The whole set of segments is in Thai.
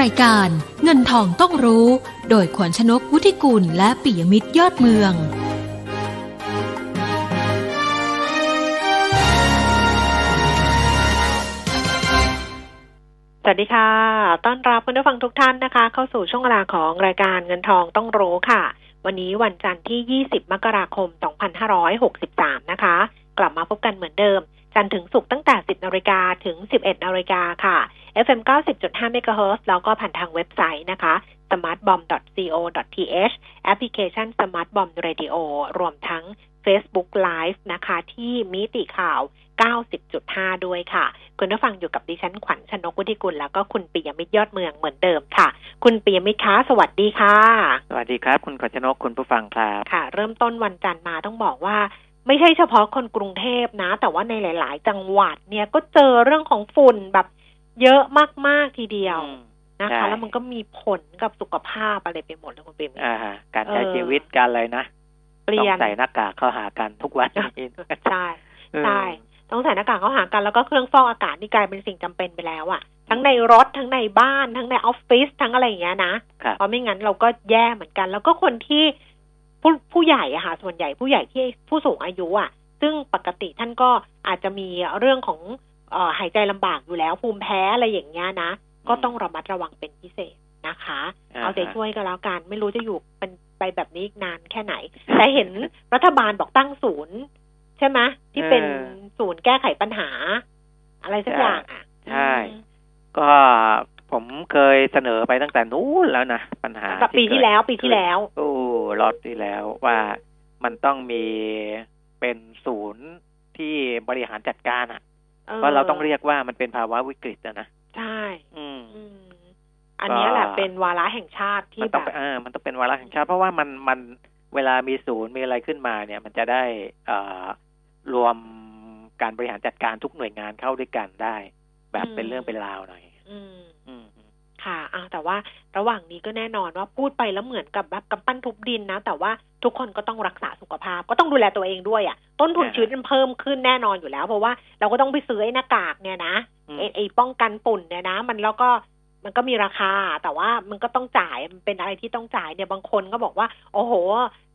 รายการเงินทองต้องรู้ โดยขวัญชนกวุฒิกุลและปิยมิตรยอดเมือง สวัสดีค่ะ ต้อนรับคุณผู้ฟังทุกท่านนะคะ เข้าสู่ช่วงเวลาของรายการเงินทองต้องรู้ค่ะ วันนี้วันจันทร์ที่ 20 มกราคม 2563 นะคะ กลับมาพบกันเหมือนเดิม จันทร์ถึงศุกร์ตั้งแต่ 10นาฬิกาถึง 11นาฬิกาค่ะ FM 90.5 MHz แล้วก็ผ่านทางเว็บไซต์นะคะ smartbomb.co.th แอปพลิเคชัน Smart Bomb Radio รวมทั้ง Facebook Live นะคะ ที่มิติข่าว 90.5 ด้วยค่ะ คุณผู้ฟังอยู่กับดิฉันขวัญชนกวุฒิกุลแล้วก็คุณปิยมิตรยอดเมืองเหมือนเดิมค่ะ คุณปิยมิตรคะสวัสดีค่ะ สวัสดีครับ คุณขวัญชนกคุณผู้ฟังครับค่ะ เริ่มต้นวันจันทร์มาต้องบอกว่าไม่ใช่เฉพาะคนกรุงเทพนะ แต่ว่าในหลาย ๆ จังหวัดเนี่ยก็เจอเรื่องของฝุ่นแบบ เยอะมากๆทีเดียวอืมนะคะใช่แล้วมันก็มีผลกับสุขภาพอะไรไปหมดเลยคุณปิยมิตรอ่าฮะการใช้เออชีวิตการอะไรนะเปลี่ต้ยอนงใส่หน้ากากเข้าหากันทุกวันนี้ใช่เออใช่ต้องใส่หน้ากากเข้าหากันแล้วก็เครื่องฟอกอากาศนี่กลายเป็นสิ่งจำเป็นไปแล้วอะทั้งในรถทั้งในบ้านทั้งในออฟฟิศทั้งอะไรอย่างเงี้ยนะครับเพราะไม่งั้นเราก็แย่เหมือนกัน แล้วก็คนที่ผู้ผู้ใหญ่อะค่ะส่วนใหญ่ผู้ใหญ่ที่ผู้สูงอายุอะซึ่งปกติท่านก็อาจจะมีเรื่องของเอ่อ หายใจลำบากอยู่แล้ว ภูมิแพ้อะไรอย่างเงี้ยนะ ก็ต้องระมัดระวังเป็นพิเศษนะคะอ่าฮะเอาใจช่วยก็แล้วกันไม่รู้จะอยู่เป็นไปแบบนี้อีกนานแค่ไหน แต่เห็นรัฐบาลบอกตั้งศูนย์ ใช่ไหมที่เป็นเออศูนย์แก้ไขปัญหา อะไรสักอย่างอะใช่อืมก็ผมเคยเสนอไปตั้งแต่นู้นแล้วนะปัญหาแบบปีที่เกิดแล้วปีที่แล้ว โอ้รอบที่แล้วว่ามันต้องมีเป็นศูนย์ที่บริหารจัดการอะ เพราะเราต้องเรียกว่ามันเป็นภาวะวิกฤตอะนะใช่อืมอืมอันเนี้ยแหละก็เป็นวาระแห่งชาติที่มันแบต้องบเป็นเออมันต้องเป็นวาระแห่งชาติ เพราะว่ามันมันเวลามีศูนย์มีอะไรขึ้นมาเนี่ย มันจะได้เอ่อรวมการบริหารจัดการทุกหน่วยงานเข้าด้วยกันได้ แบบเป็นเรื่องเป็นราวหน่อย อืมอืมค่ะอะแต่ว่าระหว่างนี้ก็แน่นอนว่าพูดไปแล้วเหมือนกับแบบกำปั้นทุบดินนะ แต่ว่า ทุกคนก็ต้องรักษาสุขภาพ ก็ต้องดูแลตัวเองด้วยอะ ต้นทุนอ่าชีวิตมันเพิ่มขึ้นแน่นอนอยู่แล้ว เพราะว่าเราก็ต้องไปซื้อไอ้หน้ากากเนี่ยนะอืมไอ้ไอ้ป้องกันฝุ่นเนี่ยนะ มันแล้วก็มันก็มีราคา แต่ว่ามันก็ต้องจ่ายมันเป็นอะไรที่ต้องจ่ายเนี่ยบางคนก็บอกว่า โอ้โห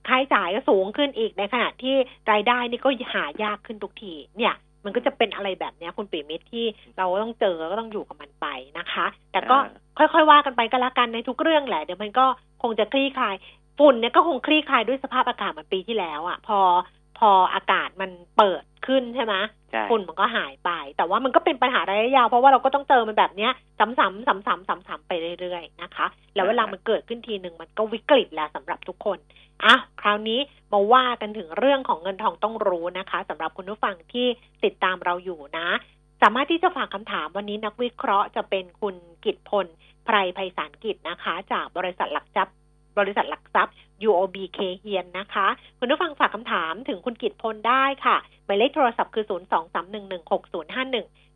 ค่าใช้จ่ายก็สูงขึ้นอีกในขณะที่รายได้นี่ก็หายากขึ้นทุกที เนี่ย มันก็จะเป็นอะไรแบบเนี้ยคุณปิมิตรที่เราต้องเจอก็ต้องอยู่กับมันไปนะคะ แต่ก็ค่อยๆว่ากันไปก็แล้วกันในทุกเรื่องแหละ เดี๋ยวมันก็คงจะคลี่คลาย ฝุ่นเนี่ยก็คงคลี่คลายด้วยสภาพอากาศเหมือนปีที่แล้วอะ่ะ พอพออากาศมันเปิดขึ้นใช่ไหมใช่ฝุ่นมันก็หายไป แต่ว่ามันก็เป็นปัญหาระยะยาว เพราะว่าเราก็ต้องเจอมันแบบเนี้ยซ้ำๆซ้ำๆซ้ำๆไปเรื่อยๆนะคะ แล้วเวลามันเกิดขึ้นทีหนึ่งมันก็วิกฤตแล้วสำหรับทุกคนอะคราวนี้มาว่ากันถึงเรื่องของเงินทองต้องรู้นะคะสำหรับคุณผู้ฟังที่ติดตามเราอยู่นะ สามารถที่จะฝากคำถามวันนี้นักวิเคราะห์จะเป็นคุณกิตพลไพรไพศาลกิจนะคะ จากบริษัทหลักทรัพย์ บริษัทหลักทรัพย์ UOB เคเฮียนนะคะ คุณผู้ฟังฝากคำถามถึงคุณกิตพลได้ค่ะ หมายเลขโทรศัพท์คือ 023116051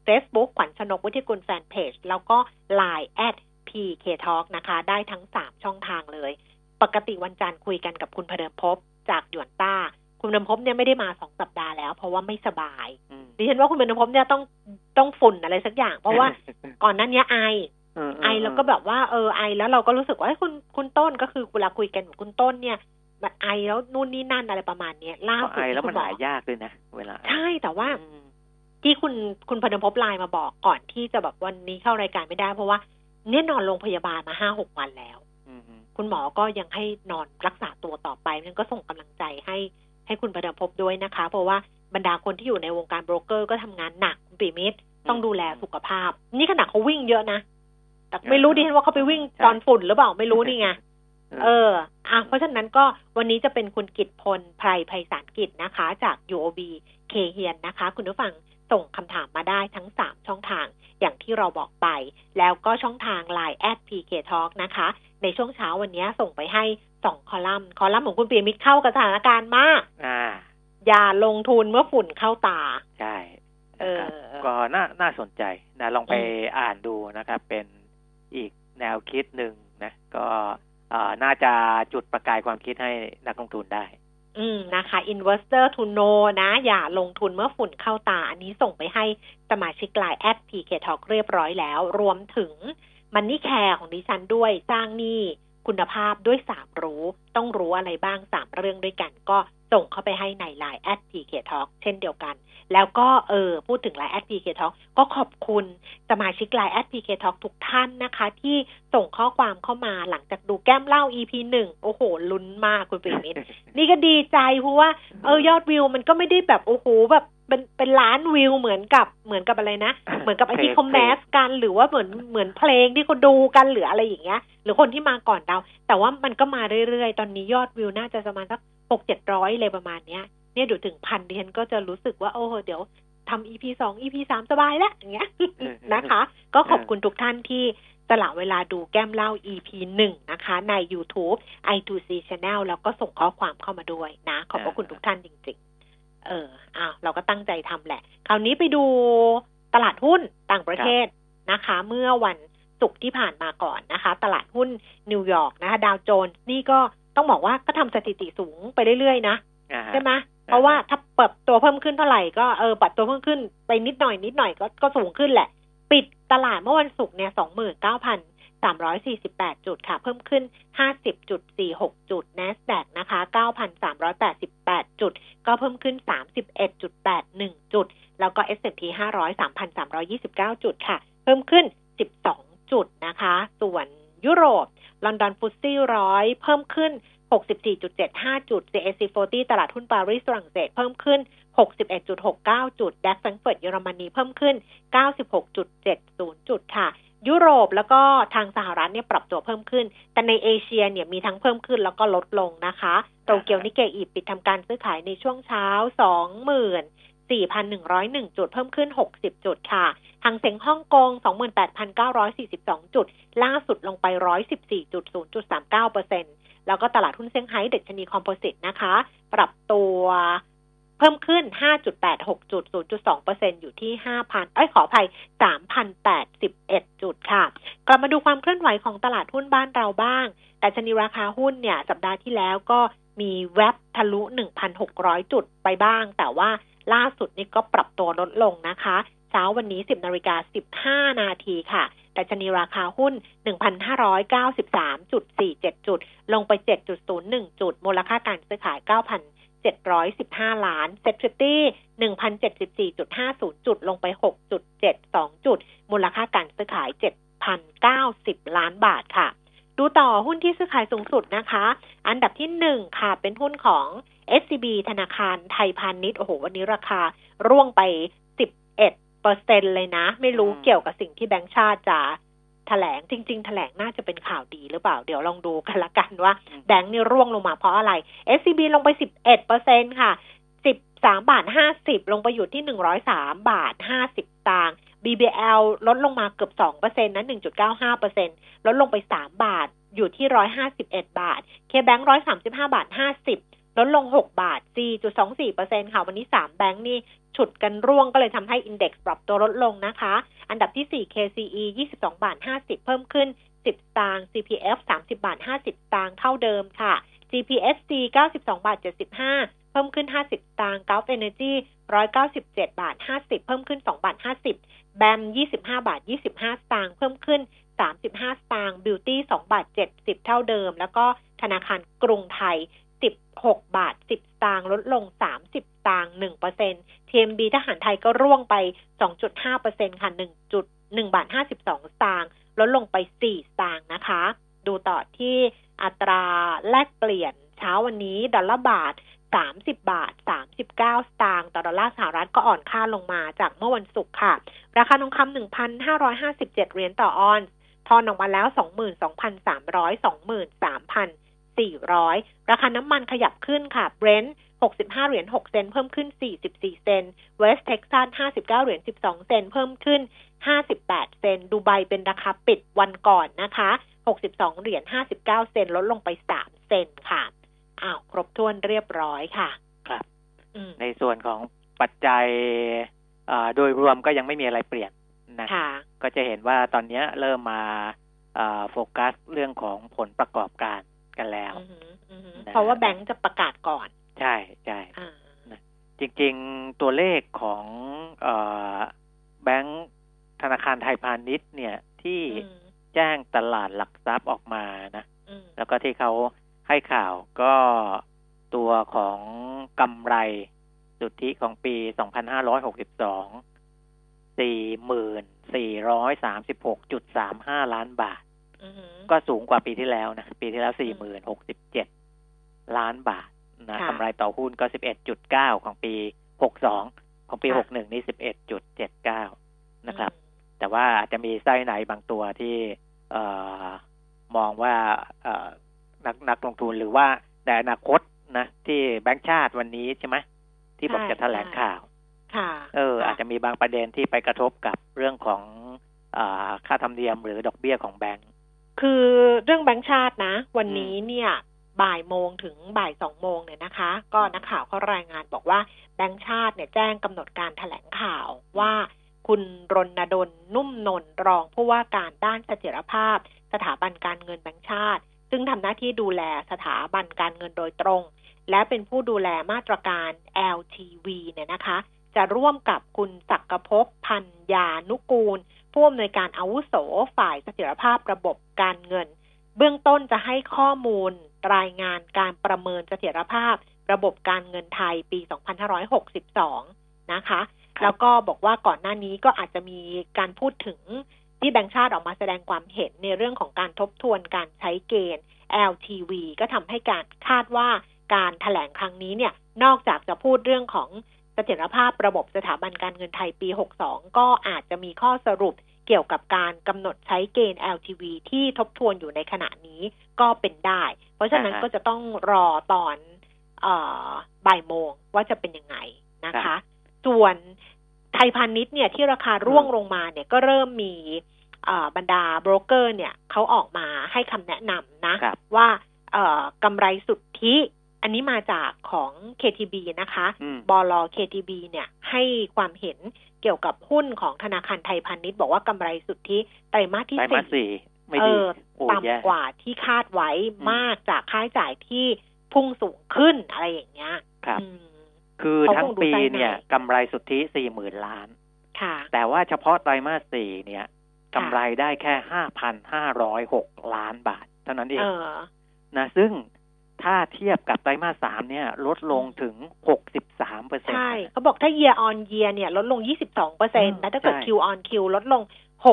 Facebook ขวัญชนกวิทยกุลแฟนเพจ แล้วก็ Line at PK Talk นะคะ ได้ทั้ง 3 ช่องทางเลย ปกติวันจันทร์คุยกันกับคุณพเดิมภพจากหยวนต้า คุณพเดิมภพเนี่ยไม่ได้มาสองสัปดาห์แล้ว เพราะว่าไม่สบายอืมดิฉันว่าคุณพเดิมภพเนี่ยต้องต้องฝุ่นอะไรสักอย่าง เพราะว่าก่อนหนั้นเนี้ยไอม ไอแล้วก็แบบว่าเออไอแล้วเราก็รู้สึกว่าเอ้ยคุณคุณต้นก็คือเวลาคุยกันกับคุณต้นเนี่ยแบบไอแล้วนู่นนี่นั่นอะไรประมาณเนี้ยล่าพอสุดไอแล้วที่มันคุณบอหากยากเลยนะเวลาไอใช่แต่ว่าอืมที่คุณคุณพนมพบไลน์มาบอกก่อนที่จะแบบวันนี้เข้ารายการไม่ได้ เพราะว่าเนี่ยนอนโรงพยาบาลมาห้าหกวันแล้วอืมคุณหมอก็ยังให้นอนรักษาตัวต่อไปนั่นก็ส่งกำลังใจให้ให้คุณพนมพบด้วยนะคะ เพราะว่าบรรดาคนที่อยู่ในวงการโบรกเกอร์ก็ทำงานหนักคุณปีมิตรต้องดูแลสุขภาพ นี่ขนาดเขาวิ่งเยอะนะ แต่ไม่รู้ดิฉันว่าเขาไปวิ่งตอนฝุ่นหรือเปล่าไม่รู้นี่ไงเอออะเพราะฉะนั้นก็วันนี้จะเป็นคุณกิตพลไพรไพศาลกิจนะคะ จาก UOB เคเฮียนนะคะ คุณผู้ฟังส่งคำถามมาได้ทั้ง 3 ช่องทางอย่างที่เราบอกไป แล้วก็ช่องทาง Line at PK Talk นะคะ ในช่วงเช้าวันนี้ส่งไปให้ 2 คอลัมน์ คอลัมน์ของคุณเปียมิตรเข้ากับสถานการณ์มากอ่าอย่าลงทุนเมื่อฝุ่นเข้าตา ใช่เออนะครับก็น่าน่าสนใจนะลองไปอ่านดูนะครับ เป็น อีกแนวคิดหนึ่งนะก็น่าจะจุดประกายความคิดให้นักลงทุนได้ อืมนะคะ investor to know นะ อย่าลงทุนเมื่อฝุ่นเข้าตา อันนี้ส่งไปให้สมาชิกไลน์แอด PK Talk เรียบร้อยแล้ว รวมถึง Money Care ของดิฉันด้วยสร้างหนี้คุณภาพด้วยสามรู้ ต้องรู้อะไรบ้างสามเรื่องด้วยกันก็ ส่งเข้าไปให้ในไลน์แอด PK Talk เช่นเดียวกัน แล้วก็เออพูดถึงไลน์แอด PK Talk ก็ขอบคุณสมาชิกไลน์แอด PK Talk ทุกท่านนะคะ ที่ส่งข้อความเข้ามาหลังจากดูแก้มเล่า EP หนึ่งโอ้โห ลุ้นมากคุณปิมิตรนี่ก็ดีใจเพราะว่าเออยอดวิวมันก็ไม่ได้แบบโอ้โหแบบเป็นเป็นล้านวิวเหมือนกับเหมือนกับอะไรนะ เหมือนกับไอที่คอมแมสกันหรือว่าเหมือนเหมือนเพลงที่เขาดูกันหรืออะไรอย่างเงี้ย หรือคนที่มาก่อนเรา แต่ว่ามันก็มาเรื่อยๆ ตอนนี้ยอดวิวน่าจะประมาณสัก หกเจ็ดร้อยเลยประมาณเนี้ย เนี่ยดูถึงพันดิฉันก็จะรู้สึกว่าโอ้เดี๋ยวทำ EP สอง EP สามสบายแล้วอย่างเงี้ยนะคะ ก็ขอบคุณทุกท่านที่สละเวลาดูแก้มเล่า EP หนึ่งนะคะ ใน YouTube i2c Channel แล้วก็ส่งข้อความเข้ามาด้วยนะ ขอบพระคุณทุกท่านจริง ๆ เอออ้าวเราก็ตั้งใจทำแหละ คราวนี้ไปดูตลาดหุ้นต่างประเทศนะคะ เมื่อวันศุกร์ที่ผ่านมาก่อนนะคะ ตลาดหุ้นนิวยอร์กนะคะ ดาวโจนส์นี่ก็ ต้องบอกว่าก็ทำสถิติสูงไปเรื่อยๆนะใช่ไหมเพราะว่าถ้าเปิดตัวเพิ่มขึ้นเท่าไหร่ก็เออปัดตัวเพิ่มขึ้นไปนิดหน่อยนิดหน่อยก็ก็สูงขึ้นแหละ ปิดตลาดเมื่อวันศุกร์เนี่ยสองหมื่นเก้าพันสามร้อยสี่สิบแปดจุดค่ะ เพิ่มขึ้นห้าสิบจุดสี่หกจุด NASDAQ นะคะเก้าพันสามร้อยแปดสิบแปดจุด ก็เพิ่มขึ้นสามสิบเอ็ดจุดแปดหนึ่งจุด แล้วก็ S&P ห้าร้อยสามพันสามร้อยี่สิบเก้าจุดค่ะ เพิ่มขึ้นสิบสองจุดนะคะ ส่วนยุโรป ลอนดอนฟุตซี่ร้อยเพิ่มขึ้น 64.75 จุด CAC 40 ตลาดหุ้นปารีสฝรั่งเศสเพิ่มขึ้น 61.69 จุดดัคแฟรงเฟิร์ตเยอรมนีเพิ่มขึ้น 96.70 จุดค่ะ ยุโรปแล้วก็ทางสหรัฐเนี่ยปรับตัวเพิ่มขึ้น แต่ในเอเชียเนี่ยมีทั้งเพิ่มขึ้นแล้วก็ลดลงนะคะโตเกียวนิเกอีปิดทำการซื้อขายในช่วงเช้า 20,000 4,101 จุดเพิ่มขึ้น 60 จุดค่ะหางเสงฮ่องกง 28,942 จุด ล่าสุดลงไป 114.0.39%แล้วก็ตลาดหุ้นเซี่ยงไฮ้เด็กชนีคอมโพสิตนะคะ ปรับตัวเพิ่มขึ้น 5.86 จุด 0.2%อยู่ที่ 5,000 เอ้ย ขออภัย 3,081 จุดค่ะ กลับมาดูความเคลื่อนไหวของตลาดหุ้นบ้านเราบ้าง แต่ชนีราคาหุ้นเนี่ย สัปดาห์ที่แล้วก็มีแวบทะลุ 1,600 จุดไปบ้าง แต่ว่าล่าสุดนี่ก็ปรับตัวลดลงนะคะ เช้าวันนี้ 10นาฬิกา15 นาทีค่ะแต่ชนีราคาหุ้น 1,593.47 จุด ลงไป 7.01 จุด มูลค่าการซื้อขาย 9,715 ล้าน SET Fifty 1,074.50 จุด ลงไป 6.72 จุด มูลค่าการซื้อขาย 7,090 ล้านบาทค่ะ ดูต่อหุ้นที่ซื้อขายสูงสุดนะคะ อันดับที่หนึ่งค่ะ เป็นหุ้นของ SCB ธนาคารไทยพาณิชย์ โอ้โห วันนี้ราคาร่วงไป 11เปอร์เซ็นต์เลยนะ ไม่รู้เกี่ยวกับสิ่งที่แบงก์ชาติจะแถลงจริง ๆ แถลงน่าจะเป็นข่าวดีหรือเปล่า เดี๋ยวลองดูกันละกันว่าแบงก์นี่ร่วงลงมาเพราะอะไร SCB ลงไป 11เปอร์เซ็นค่ะ 13 บาท 50 ลงไปอยู่ที่ 103 บาท 50ตางค์ BBL ลดลงมาเกือบ2เปอร์เซ็นต์นะ1.95เปอร์เซ็นลดลงไป 3 บาท อยู่ที่ 151 บาท KBank 135 บาท 50 ลดลง 6 บาท 4.24%ค่ะ วันนี้ 3 แบงค์นี่ฉุดกันร่วงก็เลยทำให้อินเด็กซ์ปรับตัวลดลงนะคะ อันดับที่ 4 KCE 22 บาท 50 เพิ่มขึ้น 10 สตางค์ CPF 30 บาท 50 สตางค์เท่าเดิมค่ะ GPSC 92 บาท 75 เพิ่มขึ้น 50 สตางค์ Gulf Energy 197 บาท 50 เพิ่มขึ้น 2 บาท 50 แบม 25 บาท 25 สตางค์เพิ่มขึ้น 35 สตางค์ Beauty 2 บาท 70 เท่าเดิม แล้วก็ธนาคารกรุงไทย 16 บาท 10 สตางค์ลดลง 30 สตางค์1% TMB ทหารไทยก็ร่วงไป 2.5%ค่ะ1.1บาท 52 สตางค์ลดลงไป 4 สตางค์นะคะ ดูต่อที่อัตราแลกเปลี่ยนเช้าวันนี้ ดอลลาร์บาท 30 บาท 39 สตางค์ต่อดอลลาร์สหรัฐก็อ่อนค่าลงมาจากเมื่อวันศุกร์ค่ะ ราคาทองคำ1,557 เหรียญต่อออนซ์ทองออกมาแล้ว 22,302,000 23,400 ราคาน้ำมันขยับขึ้นค่ะเบรนท์65 เหรียญ 6 เซนต์ เพิ่มขึ้น 44 เซนต์ เวสเท็กซัส 59 เหรียญ 12 เซนต์ เพิ่มขึ้น 58 เซนต์ ดูไบเป็นราคาปิดวันก่อนนะคะ 62 เหรียญ 59 เซนต์ ลดลงไป 3 เซนต์ค่ะ อ้าว ครบถ้วนเรียบร้อยค่ะ ครับ ในส่วนของปัจจัยโดยรวมก็ยังไม่มีอะไรเปลี่ยนนะก็จะเห็นว่าตอนนี้เริ่มมาโฟกัสเรื่องของผลประกอบการ กันแล้ว เพราะว่าแบงก์จะประกาศก่อน ใช่ใช่จริง ๆ ตัวเลขของแบงก์ธนาคารไทยพาณิชย์เนี่ยที่แจ้งตลาดหลักทรัพย์ออกมานะอืมแล้วก็ที่เขาให้ข่าวก็ตัวของกำไรสุทธิของปี 2562 44,436.35 ล้านบาทอือหือ ก็สูงกว่าปีที่แล้วนะ ปีที่แล้วอืม40,067ล้านบาทนะค่ะกำไรต่อหุ้นก็11.9ของปี62ของปีค่ะ61นี่11.79นะครับ แต่ว่าอาจจะมีไส้ในบางตัวที่เอ่อมองว่าเอ่อนักนักลงทุนหรือว่าในอนาคตนะ ที่แบงก์ชาติวันนี้ใช่ไหมที่บอกใช่จะแถลงใช่ข่าวค่ะเออค่อาจจะมีบางประเด็นที่ไปกระทบกับเรื่องของอาค่าธรรมเนียมหรือดอกเบี้ยของแบงก์ คือเรื่องแบงค์ชาตินะ วันอืมนี้เนี่ยบ่ายโมงถึงบ่ายสองโมงเนี่ยนะคะ ก็นักข่าวเขารายงานบอกว่าแบงค์ชาติเนี่ยแจ้งกำหนดการแถลงข่าวว่าคุณรณดลนุ่มนนท์รองผู้ว่าการด้านเสถียรภาพ สถาบันการเงินแบงค์ชาติ ซึ่งทำหน้าที่ดูแลสถาบันการเงินโดยตรง และเป็นผู้ดูแลมาตรการ LTV เนี่ยนะคะ จะร่วมกับคุณศักภพพันยานุกูล ผู้อำนวยการอาวุโสฝ่ายเสถียรภาพระบบการเงิน เบื้องต้นจะให้ข้อมูลรายงานการประเมินเสถียรภาพระบบการเงินไทยปี 2562 นะคะคแล้วก็บอกว่าก่อนหน้านี้ก็อาจจะมีการพูดถึงที่แบงก์ชาติออกมาแสดงความเห็นในเรื่องของการทบทวนการใช้เกณฑ์ LTV ก็ทำให้การคาดว่าการถแถลงครั้งนี้เนี่ย นอกจากจะพูดเรื่องของเสถียรภาพระบบสถาบันการเงินไทยปี 62 ก็อาจจะมีข้อสรุป เกี่ยวกับการกำหนดใช้เกณฑ์ LTV ที่ทบทวนอยู่ในขณะนี้ก็เป็นได้ เพราะฉะนั้นอ่าฮะก็จะต้องรอตอนเออบ่ายโมงว่าจะเป็นยังไงนะครัคะบส่วนไทยพาณิชย์เนี่ยที่ราคาร่วงอืมลงมาเนี่ยก็เริ่มมีเอ่อบรรดาโบรกเกอร์เนี่ยเขาออกมาให้คำแนะนำนะครับว่าเอ่อกำไรสุทธิ อันนี้มาจากของ KTB นะคะอืมบล KTB เนี่ยให้ความเห็นเกี่ยวกับหุ้นของธนาคารไทยพาณิชย์บอกว่ากำไรสุทธิไตรมาสที่ไตรมาสสี่สี่ไม่เอดีอโอ้แย่ต่ำกว่าที่คาดไว้อืมมากจากค่าใช้จ่ายที่พุ่งสูงขึ้นอะไรอย่างเงี้ยครับอืมคือเขาทั้งคงดูปีไส้ในเนี่ยกำไรสุทธิสี่หมื่นล้าน ค่ะ แต่ว่าเฉพาะไตรมาสสี่เนี่ยกำไรได้แค่ห้าพันห้าร้อยหกล้านบาท เท่านั้นเอเองอนะซึ่ง ถ้าเทียบกับไตรมาสสามเนี่ย ลดลงถึงหกสิบสามเปอร์เซ็นต์ใช่ เขาบอกถ้า year on year เนี่ย ลดลง 22เปอร์เซ็นอืต์มแต่ถ้าเกิดใช่ Q on Q ลดลง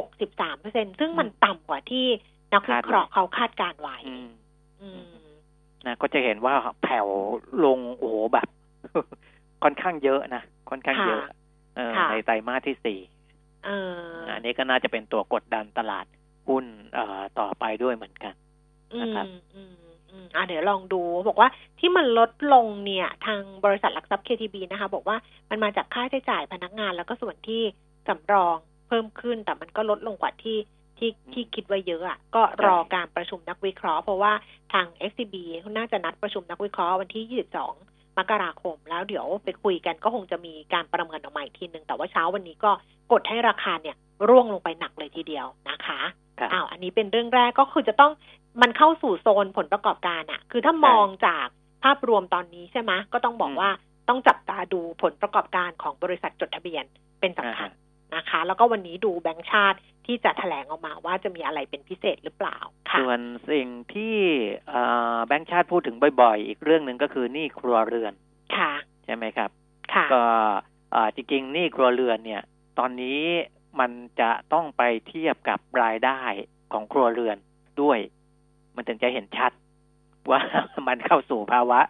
63เปอร์เซ็นต์ซึ่งมันอืมต่ำกว่าที่นักวิเคราะห์เขาคาดการณ์ไว้อืมอืมนะก็จะเห็นว่าแผ่วลงโอ้โหแบบ ค่อนข้างเยอะนะ ค่อนข้างเยอะค่ะเออค่ะในไตรมาสที่สี่เอออันนี้ก็น่าจะเป็นตัวกดดันตลาดหุ้นเอ่อต่อไปด้วยเหมือนกันอืนะมครับ อืมอืมอะเดี๋ยวลองดูบอกว่าที่มันลดลงเนี่ย ทางบริษัทหลักทรัพย์ KTB นะคะ บอกว่ามันมาจากค่าใช้จ่ายพนักงาน แล้วก็ส่วนที่สำรองเพิ่มขึ้น แต่มันก็ลดลงกว่าที่ที่ที่คิดไว้เยอะอะก็รอการประชุมนักวิเคราะห์เพราะว่าทาง SCB เขาน่าจะนัดประชุมนักวิเคราะห์วันที่ 22 มกราคม แล้วเดี๋ยวไปคุยกันก็คงจะมีการประเมินออกมาอีกทีหนึ่งแต่ว่าเช้าวันนี้ก็กดให้ราคาเนี่ยร่วงลงไปหนักเลยทีเดียวนะคะครับอ้าวอันนี้เป็นเรื่องแรกก็คือจะต้อง มันเข้าสู่โซนผลประกอบการอะคือถ้ามองจากภาพรวมตอนนี้ใช่ไหมก็ต้องบอกอืมว่าต้องจับตาดูผลประกอบการของบริษัทจดทะเบียนเป็นสำคัญนะคะ แล้วก็วันนี้ดูแบงก์ชาติที่จะแถลงออกมาว่าจะมีอะไรเป็นพิเศษหรือเปล่าค่ะส่วนสิ่งที่เอ่อแบงก์ชาติพูดถึงบ่อย ๆ อีกเรื่องหนึ่งก็คือหนี้ครัวเรือนค่ะใช่ไหมครับ ค่ะก็เอ่อจริงๆหนี้ครัวเรือนเนี่ย ตอนนี้มันจะต้องไปเทียบกับรายได้ของครัวเรือนด้วย มันถึงจะเห็นชัดว่ามันเข้าสู่ภาวะ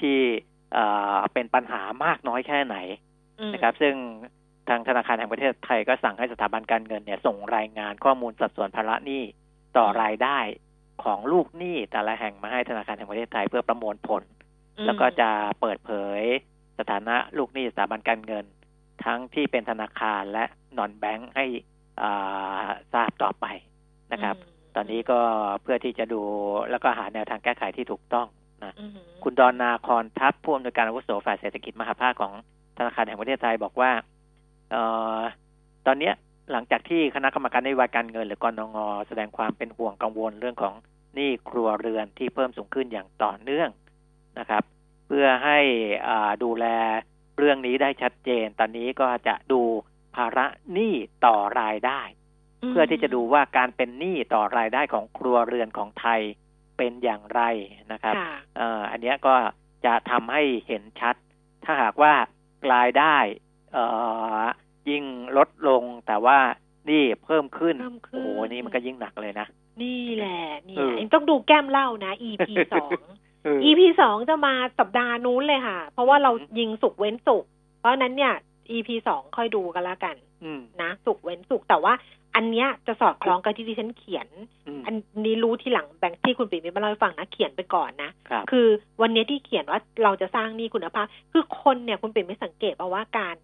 ที่เอ่อเป็นปัญหามากน้อยแค่ไหนอืมนะครับ ซึ่งทางธนาคารแห่งประเทศไทยก็สั่งให้สถาบันการเงินเนี่ย ส่งรายงานข้อมูลสัดส่วนภาระหนี้ต่อรายได้ของลูกหนี้แต่ละแห่งมาให้ธนาคารแห่งประเทศไทยเพื่อประมวลผล แล้วก็จะเปิดเผยสถานะลูกหนี้สถาบันการเงิน ทั้งที่เป็นธนาคารและนอนแบงค์ให้อ่าทราบต่อไปนะครับม ตอนนี้ก็เพื่อที่จะดูแล้วก็หาแนวทางแก้ไขที่ถูกต้องนะอืมคุณดอนนาคอนทัพผู้อำนวยการอาวุโสฝ่ายเศรษฐกิจมหาภาคของธนาคารแห่งประเทศไทยบอกว่าเออตอนเนี้ยหลังจากที่คณะกรรมการนโยบายการเงิน หรือกรงงแสดงความเป็นห่วงกังวลเรื่องของหนี้ครัวเรือนที่เพิ่มสูงขึ้นอย่างต่อเนื่องนะครับ เพื่อให้อ่าดูแลเรื่องนี้ได้ชัดเจน ตอนนี้ก็จะดูภาระหนี้ต่อรายได้ม เพื่อที่จะดูว่าการเป็นหนี้ต่อรายได้ของครัวเรือนของไทยเป็นอย่างไรนะครับค่ะเอ่ออันเนี้ยก็จะทำให้เห็นชัด ถ้าหากว่ารายได้เอ่อยิ่งลดลงแต่ว่านี่เพิ่มขึ้นเพิ่มขึ้นโอ้โหนี่มันก็ยิ่งหนักเลยนะ นี่แหละนี่เออเองต้องดูแก้มเหล่านะ EP สองเออ EP สองจะมาสัปดาห์นู้นเลยค่ะ เพราะว่าเราอืมยิงสุกร์เว้นสุกร์เพราะฉะนั้นเนี่ย EP สองค่อยดูกันละกันอืมนะสุกร์เว้นสุกร์แต่ว่า อันเนี้ยจะสอดคล้องกับที่ดิฉันเขียนอืมอันนี้รู้ทีหลังแบงค์ที่คุณปิ่มมาเล่าให้ฟังนะเขียนไปก่อนนะครับคือวันนี้ที่เขียนว่าเราจะสร้างหนี้คุณภาพ คือคนเนี่ยคุณปิ่มไม่สังเกตป่าว่าการ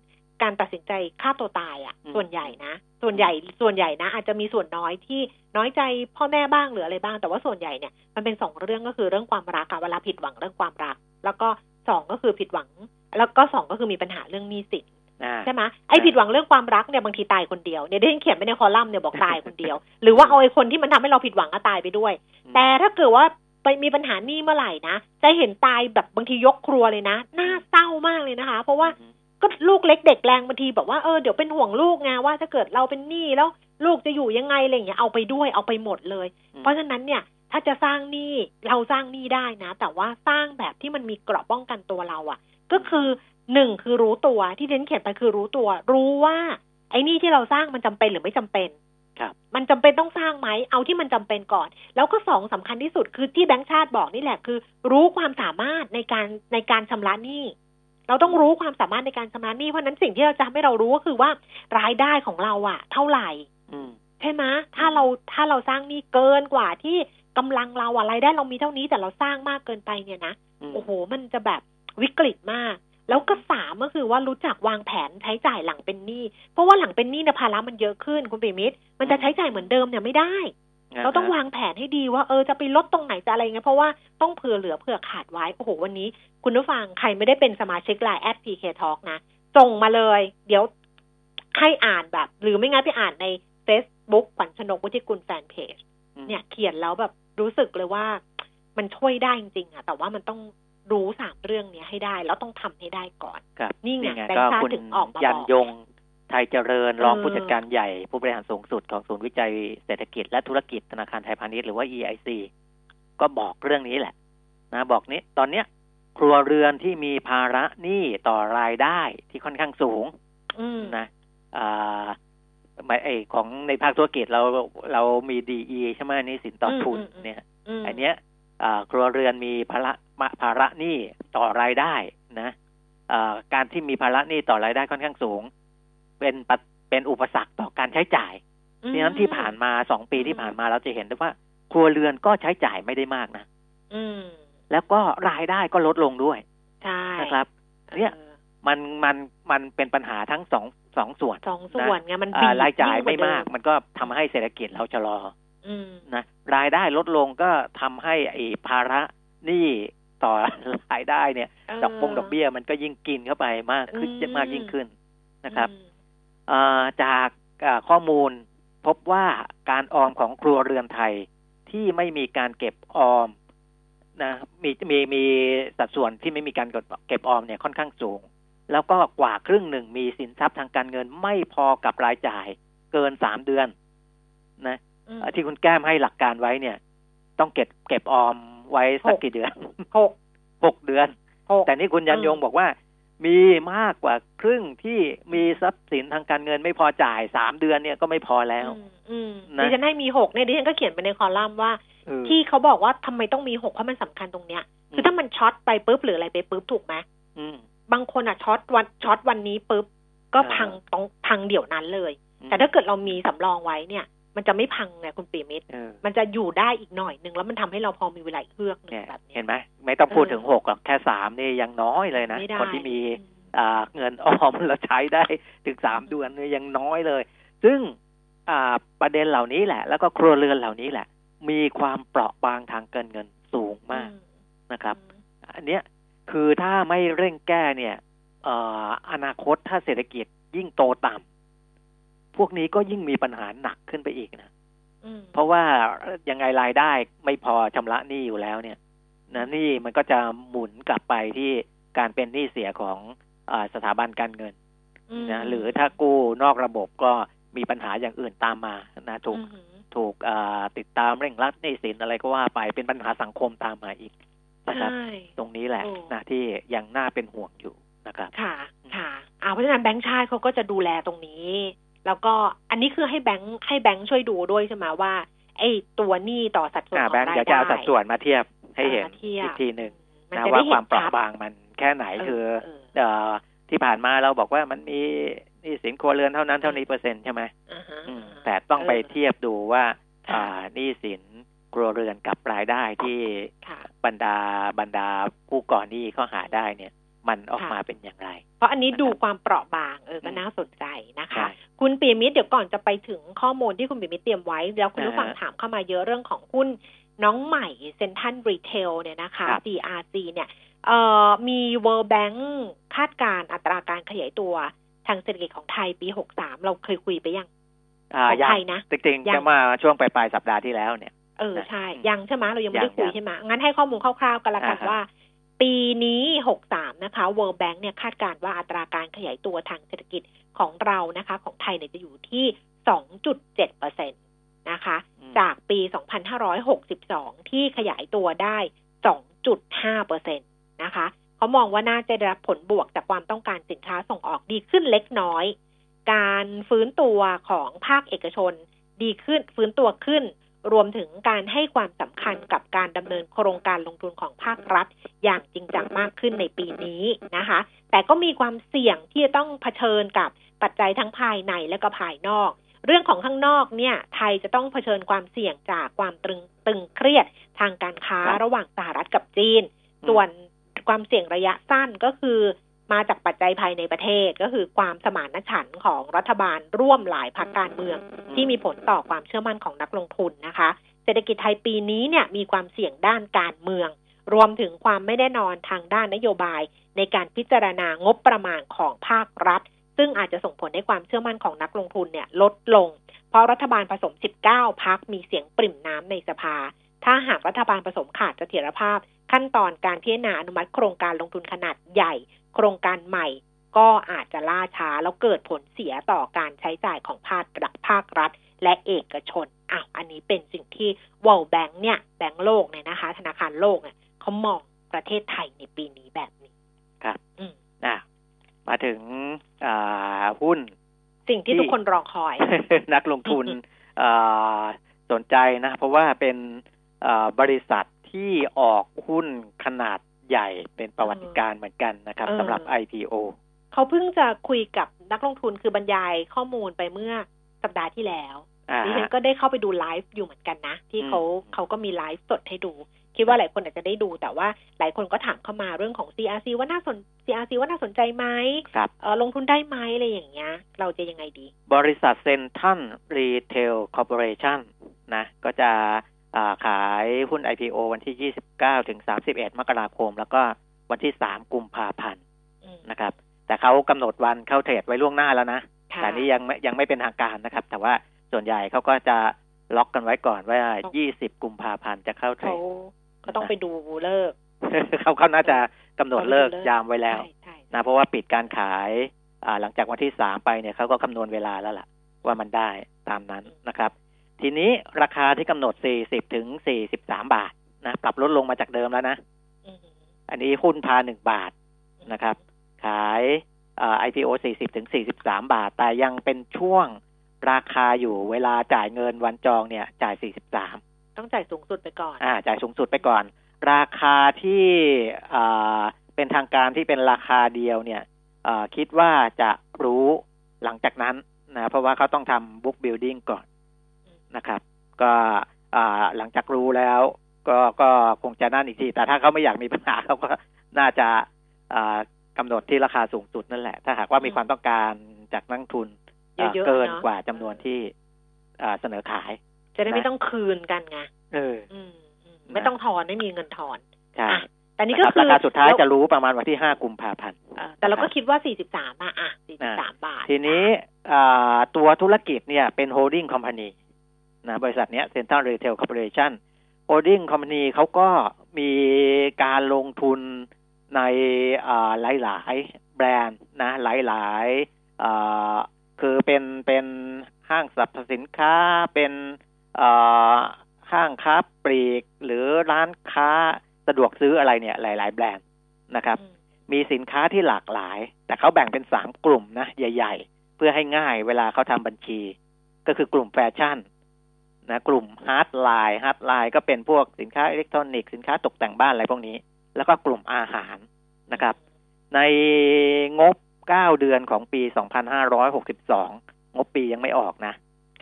การตัดสินใจฆ่าตัวตายอะ่ะอืมส่วนใหญ่นะส่วนใหญ่ส่วนใหญ่นะ อาจจะมีส่วนน้อยที่น้อยใจพ่อแม่บ้างหรืออะไรบ้าง แต่ว่าส่วนใหญ่เนี่ยมันเป็นสองเรื่องก็คือเรื่องความรักอะเวลาผิดหวังเรื่องความรัก แล้วก็สองก็คือผิดหวัง แล้วก็สองก็คือมีปัญหาเรื่องหนี้สินอ่า ใช่ไหมไอ้ผิดหวังเรื่องความรักเนี่ยบางทีตายคนเดียวเนี่ยได้เขียนไปในคอลัมน์เนี่ยบอกตายคนเดียว หรือว่าเอาไอ้คนที่มันทำให้เราผิดหวังก็ตายไปด้วยอืมแต่ถ้าเกิดว่าไปมีปัญหาหนี้เมื่อไหร่นะจะเห็นตายแบบบางทียกครัวเลยนะน่าเศร้ามากเลยนะคะ เพราะว่าอืมก็ลูกเล็กเด็กแรงบางทีแบบว่าเออเดี๋ยวเป็นห่วงลูกไงว่าถ้าเกิดเราเป็นหนี้แล้วลูกจะอยู่ยังไงอะไรอย่างเงี้ยเอาไปด้วยเอาไปหมดเลยอืมเพราะฉะนั้นเนี่ยถ้าจะสร้างหนี้เราสร้างหนี้ได้นะ แต่ว่าสร้างแบบที่มันมีเกราะป้องกันตัวเราอะ่ะ ก็คือ หนึ่งคือรู้ตัวที่เดนเขียนไปคือรู้ตัว รู้ว่า ไอ้หนี่ที่เราสร้างมันจำเป็นหรือไม่จำเป็นครับมันจำเป็นต้องสร้างไหม เอาที่มันจำเป็นก่อน แล้วก็สองสำคัญที่สุดคือที่แบงค์ชาติบอกนี่แหละคือ รู้ความสามารถในการในการชำระหนี้ เราต้องรู้ความสามารถในการชำระหนี้ เพราะฉะนั้นสิ่งที่เราจะทำให้เรารู้ก็คือว่ารายได้ของเราอะเท่าไหร่อืมใช่ไหมถ้าเราถ้าเราสร้างหนี้เกินกว่าที่กำลังเราอะรายได้เรามีเท่านี้แต่เราสร้างมากเกินไปเนี่ยนะอืมโอ้โห มันจะแบบวิกฤตมาก แล้วก็สามก็คือว่ารู้จักวางแผนใช้จ่ายหลังเป็นหนี้ เพราะว่าหลังเป็นหนี้เนี่ยภาระมันเยอะขึ้นคุณปิมิตรมันจะใช้จ่ายเหมือนเดิมเนี่ยไม่ได้ เราต้องวางแผนให้ดีว่าเออจะไปลดตรงไหนจะอะไรเงี้ยเพราะว่าต้องเผื่อเหลือเผื่อขาดไว้ โอ้โห วันนี้ คุณผู้ฟังใครไม่ได้เป็นสมาชิกไลน์แอด PK Talk นะส่งมาเลย เดี๋ยวให้อ่านแบบ หรือไม่งั้นไปอ่านใน Facebook ขวัญชนกวุฒิกุลแฟนเพจอืมเนี่ยเขียนแล้วแบบรู้สึกเลยว่ามันช่วยได้จริงๆอะแต่ว่ามันต้อง รู้สามเรื่องเนี้ยให้ได้ แล้วต้องทำให้ได้ก่อนครับนี่ไงไงแบงค์ก็ชาติคุณถึงออกมาบอกยันยงไทยเจริญรองเออผู้จัดการใหญ่ผู้บริหารสูงสุดของศูนย์วิจัยเศรษฐกิจและธุรกิจธนาคารไทยพาณิชย์หรือว่า EIC ก็บอกเรื่องนี้แหละ นะบอกนี้ตอนเนี้ย ครัวเรือนที่มีภาระหนี้ต่อรายได้ที่ค่อนข้างสูงอืมนะอ่าหมายไอของในภาคธุรกิจเราเรามีดีใช่ไหมหนี่สินต่ออมทุนอืมอืมเนี่ยมอันเนี้ยอ่าครัวเรือนมีภาระมา ภาระหนี้ต่อรายได้นะอ่าการที่มีภาระหนี้ต่อรายได้ค่อนข้างสูง เป็นปัจเป็นอุปสรรคต่อการใช้จ่ายดังนั้นที่ผ่านมาสองปีที่ผ่านมาเราจะเห็นได้ว่า ครัวเรือนก็ใช้จ่ายไม่ได้มากนะอืมแล้วก็รายได้ก็ลดลงด้วยใช่นะครับ เนี่ยออมันมันมันเป็นปัญหาทั้งสองสองส่วนสองส่วนไงมันอ่าบีบรายจ่ายยิ่งกว่ไม่มากเดิมันก็ทำให้เศรษฐกิจเราชะลออืมนะรายได้ลดลงก็ทำให้ไอ้ภาระหนี้ ต่อรายได้เนี่ยเดอกบงดอกเบี้ยมันก็ยิ่งกินเข้าไปมากขึ้นอืมมากยิ่งขึ้นนะครับอืมเอ่อจากอ่าข้อมูลพบว่าการออมของครัวเรือนไทยที่ไม่มีการเก็บออมนะมีมีมีสัดส่วนที่ไม่มีการเก็บออมเนี่ยค่อนข้างสูง แล้วก็กว่าครึ่งหนึ่งมีสินทรัพย์ทางการเงินไม่พอกับรายจ่ายเกินสามเดือน นะอืมเอ่อที่คุณแก้มให้หลักการไว้เนี่ย ต้องเก็บเก็บออม ไว้สักหกกี่เดือนหกหกเดือนหกแต่นี่คุณยันอืมยงบอกว่า มีมากกว่าครึ่งที่มีทรัพย์สินทางการเงินไม่พอจ่ายสามเดือนเนี่ยก็ไม่พอแล้วอืมอืมนะดิฉันให้มีหกเนี่ยดิฉันก็เขียนไปในคอลัมน์ว่าเออที่เขาบอกว่าทำไมต้องมีหกเพราะมันสำคัญตรงเนี้ย คือถ้ามันช็อตไปปุ๊บหรืออะไรไปปุ๊บถูกไหมอืมบางคนอะช็อตวันช็อตวันนี้ปุ๊บก็เออพังตรงพังเดี๋ยวนั้นเลยอืมแต่ถ้าเกิดเรามีสำรองไว้เนี่ย มันจะไม่พังไงคุณปีมิตรเออมันจะอยู่ได้อีกหน่อยหนึ่งแล้วมันทำให้เราพอมีเวลาอีกเฮือกหนึ่งเนี่ยแบบเนี้ยเห็นไหมไม่ต้องพูดเออถึงหกหรอกแค่สามนี่ยังน้อยเลยนะไม่ได้คนที่มีอืมอ่าเงินออมแล้วใช้ได้ถึงสามเดือนเนี่ยยังน้อยเลย ซึ่งอ่าประเด็นเหล่านี้แหละ แล้วก็ครัวเรือนเหล่านี้แหละ มีความเปราะบางทางการเงินสูงมากอืนะครับ อันเนี้ยคือถ้าไม่เร่งแก้เนี่ยเอ่ออนาคตถ้าเศรษฐกิจยิ่งโตต่ำ พวกนี้ก็ยิ่งมีปัญหาหนักขึ้นไปอีกนะอืมเพราะว่ายังไงรายได้ไม่พอชำระหนี้อยู่แล้วเนี่ยนะหนี่มันก็จะหมุนกลับไปที่การเป็นหนี้เสียของอาสถาบันการเงินมนะหรือถ้ากู้นอกระบบก็มีปัญหาอย่างอื่นตามมานะถูกอือหือถูกเอ่อติดตามเร่งรัดหนี้สินอะไรก็ว่าไปเป็นปัญหาสังคมตามมาอีกนะครับใช่ตรงนี้แหละโอ้นะที่ยังน่าเป็นห่วงอยู่นะครับ ค่ะ ค่ะอ่าเพราะฉะนั้นแบงค์ชาติเขาก็จะดูแลตรงนี้ แล้วก็อันนี้คือให้แบงค์ให้แบงค์ช่วยดูด้วยใช่ไหมว่า ไอ้ตัวหนี้ต่อสัดส่วนอ่าของแบงค์รายเดี๋ยวจะได้เอาสัดส่วนมาเทียบให้เห็นมาเทียบอีกทีหนึ่งมันนะจะว่าได้คเห็วามนเปราะชัดบางมันแค่ไหนคือเออเอ่อที่ผ่านมาเราบอกว่ามันมีหนี้สินครัวเรือนเท่านั้นเท่านี้เปอร์เซ็นต์ใช่ไหมอ่าฮะอืมแต่ต้องไปเทียบดูว่าค่ะอ่าหนี้สินครัวเรือนกับรายได้ที่ค่ะบรรดาบรรดาผู้ก่อหนี้เขาหาได้เนี่ย มันออกค่ะมาเป็นอย่างไร เพราะอันนี้นะครับดูความเปราะบางเออก็อืมน่าสนใจนะคะใช่คุณปียมิตรเดี๋ยวก่อนจะไปถึงข้อมูลที่คุณปียมิตรเตรียมไว้ แล้วคุณผู้ฟังอ่าฮะถามเข้ามาเยอะเรื่องของหุ้นน้องใหม่เซ็นทันรีเทลเนี่ยนะคะครับ CRC เนี่ยเอ่อมี World Bank คาดการณ์อัตราการขยายตัวทางเศรษฐกิจของไทยปี 63 เราเคยคุยไปยังอ่าของยังไทยนะจริงยัๆงจะมาช่วงปลายๆสัปดาห์ที่แล้วเนี่ย เออนะใช่อืมยังใช่ไหมเรายังไม่ได้ยังคุยยังใช่ไหมงั้นให้ข้อมูลคร่าวๆกันละกันอ่าฮะว่า ปีนี้ 63 นะคะ World Bank เนี่ยคาดการณ์ว่าอัตราการขยายตัวทางเศรษฐกิจของเรานะคะ ของไทยเนี่ยจะอยู่ที่ 2.7เปอร์เซ็นตนะคะอืมจากปี 2562 ที่ขยายตัวได้ 2.5เปอร์เซ็นตนะคะเขามองว่าน่าจะได้รับผลบวกจากความต้องการสินค้าส่งออกดีขึ้นเล็กน้อย การฟื้นตัวของภาคเอกชนดีขึ้นฟื้นตัวขึ้น รวมถึงการให้ความสำคัญกับการดำเนินโครงการลงทุนของภาครัฐ อย่างจริงจังมากขึ้นในปีนี้นะคะ แต่ก็มีความเสี่ยงที่จะต้องเผชิญกับปัจจัยทั้งภายในและก็ภายนอก เรื่องของข้างนอกเนี่ย ไทยจะต้องเผชิญความเสี่ยงจากความตึงตึงเครียดทางการค้าระหว่างสหรัฐกับจีน ส่วนความเสี่ยงระยะสั้นก็คือ มาจากปัจจัยภายในประเทศ ก็คือความสมานฉันท์ของรัฐบาลร่วมหลายพรรคการเมือง ที่มีผลต่อความเชื่อมั่นของนักลงทุนนะคะ เศรษฐกิจไทยปีนี้เนี่ยมีความเสี่ยงด้านการเมือง รวมถึงความไม่แน่นอนทางด้านนโยบาย ในการพิจารณางบประมาณของภาครัฐ ซึ่งอาจจะส่งผลให้ความเชื่อมั่นของนักลงทุนเนี่ยลดลง เพราะรัฐบาลผสม 19พักมีเสียงปริ่มน้ำในสภา ถ้าหากรัฐบาลผสมขาดเสถียรภาพ ขั้นตอนการพิจารณาอนุมัติโครงการลงทุนขนาดใหญ่ โครงการใหม่ ก็อาจจะล่าช้าแล้วเกิดผลเสียต่อการใช้จ่ายของภาครัฐภาครัฐ และเอกชนอ้าวอันนี้เป็นสิ่งที่ World Bank เนี่ยแบงก์โลกเนี่ยนะคะ ธนาคารโลกเนี่ยเขามองประเทศไทยในปีนี้แบบนี้ครับอืมอะมาถึงอ่าหุ้น สิ่งที่ที่ทุกคนรอคอย นักลงทุนเอ่อสนใจนะ เพราะว่าเป็นเอ่อบริษัทที่ออกหุ้นขนาด ใหญ่เป็นประวัติการณ์เหมือนกันนะครับเออสำหรับ IPO เขาเพิ่งจะคุยกับนักลงทุนคือบรรยายข้อมูลไปเมื่อสัปดาห์ที่แล้วอ่าดิฉันก็ได้เข้าไปดูไลฟ์อยู่เหมือนกันนะ ที่เขาอืมเขาก็มีไลฟ์สดให้ดู คิดว่าหลายคนอาจจะได้ดูแต่ว่าหลายคนก็ถามเข้ามาเรื่องของ CRC ว่าน่าสน CRC ว่าน่าสนใจไหมครับเออลงทุนได้ไหมอะไรอย่างเงี้ย เราจะยังไงดี บริษัทเซ็นทรัลรีเทลคอร์ปอเรชั่นนะ ก็จะอ่า ขายหุ้น IPO วันที่ 29 ถึง 31 มกราคม แล้วก็วันที่ 3 กุมภาพันธ์อืมนะครับ แต่เขากำหนดวันเข้าเทรดไว้ล่วงหน้าแล้วนะค่ะแต่นี้ยังไม่ยังไม่เป็นทางการนะครับ แต่ว่าส่วนใหญ่เขาก็จะล็อกกันไว้ก่อนว่า 20 กุมภาพันธ์จะเข้าเทรเขาดก็ต้องไปดูเลิกเขาเขาน่าจะกำหนดเลิกยามไว้แล้วใช่ใช่นะเพราะว่าปิดการขายอ่าหลังจากวันที่สามไปเนี่ยเขาก็คำนวณเวลาแล้วล่ะ ว่ามันได้ตามนั้นนะครับ ทีนี้ราคาที่กำหนด 40 ถึง 43 บาทนะ ปรับลดลงมาจากเดิมแล้วนะอืมอันนี้หุ้นพาหนึ่งบาทนะครับ ขายอ่า IPO 40 ถึง 43 บาท แต่ยังเป็นช่วงราคาอยู่เวลาจ่ายเงินวันจองเนี่ย จ่าย 43 ต้องจ่ายสูงสุดไปก่อน อ่า จ่ายสูงสุดไปก่อน ราคาที่อ่าเป็นทางการที่เป็นราคาเดียวเนี่ยอ่าคิดว่าจะรู้หลังจากนั้นนะ เพราะว่าเขาต้องทำ book building ก่อน นะครับ ก็อ่าหลังจากรู้แล้ว ก็ก็คงจะนั่นอีกที แต่ถ้าเขาไม่อยากมีปัญหาเขาก็น่าจะอ่ากำหนดที่ราคาสูงสุดนั่นแหละ ถ้าหากว่ามีความต้องการจากนักลงทุนอ่าเยอะๆเกินเนอะกว่าจำนวนที่อ่าเสนอขาย จะได้ไม่นะต้องคืนกันไงเอออืมอืมไม่ต้องถอนไม่มีเงินถอนใช่อะแต่นี่นะก็ครับคือราคาสุดท้ายเรจะรู้ประมาณวันที่ห้ากุมภาพันธ์เออแต่เราก็นะครับคิดว่า43อะอะ43บาท ทีนี้อ่าตัวธุรกิจเนี่ยเป็น holding company นะบริษัทเนี้ย Central Retail Corporation holding company เขาก็มีการลงทุนในอ่าหลาย ๆ แบรนด์นะ หลายๆอ่าคือเป็นเป็นห้างสรรพสินค้าเป็นเอ่อห้างค้าปลีก หรือร้านค้าสะดวกซื้ออะไรเนี่ย หลาย ๆ แบรนด์นะครับอืมมีสินค้าที่หลากหลาย แต่เขาแบ่งเป็นสามกลุ่มนะ ใหญ่ ๆ เพื่อให้ง่ายเวลาเขาทำบัญชี ก็คือกลุ่มแฟชั่น นะกลุ่ม hardline hardline ก็เป็นพวกสินค้าอิเล็กทรอนิกส์สินค้าตกแต่งบ้านอะไรพวกนี้ แล้วก็กลุ่มอาหารนะครับ ในงบ 9 เดือนของปี 2562 งบปียังไม่ออกนะ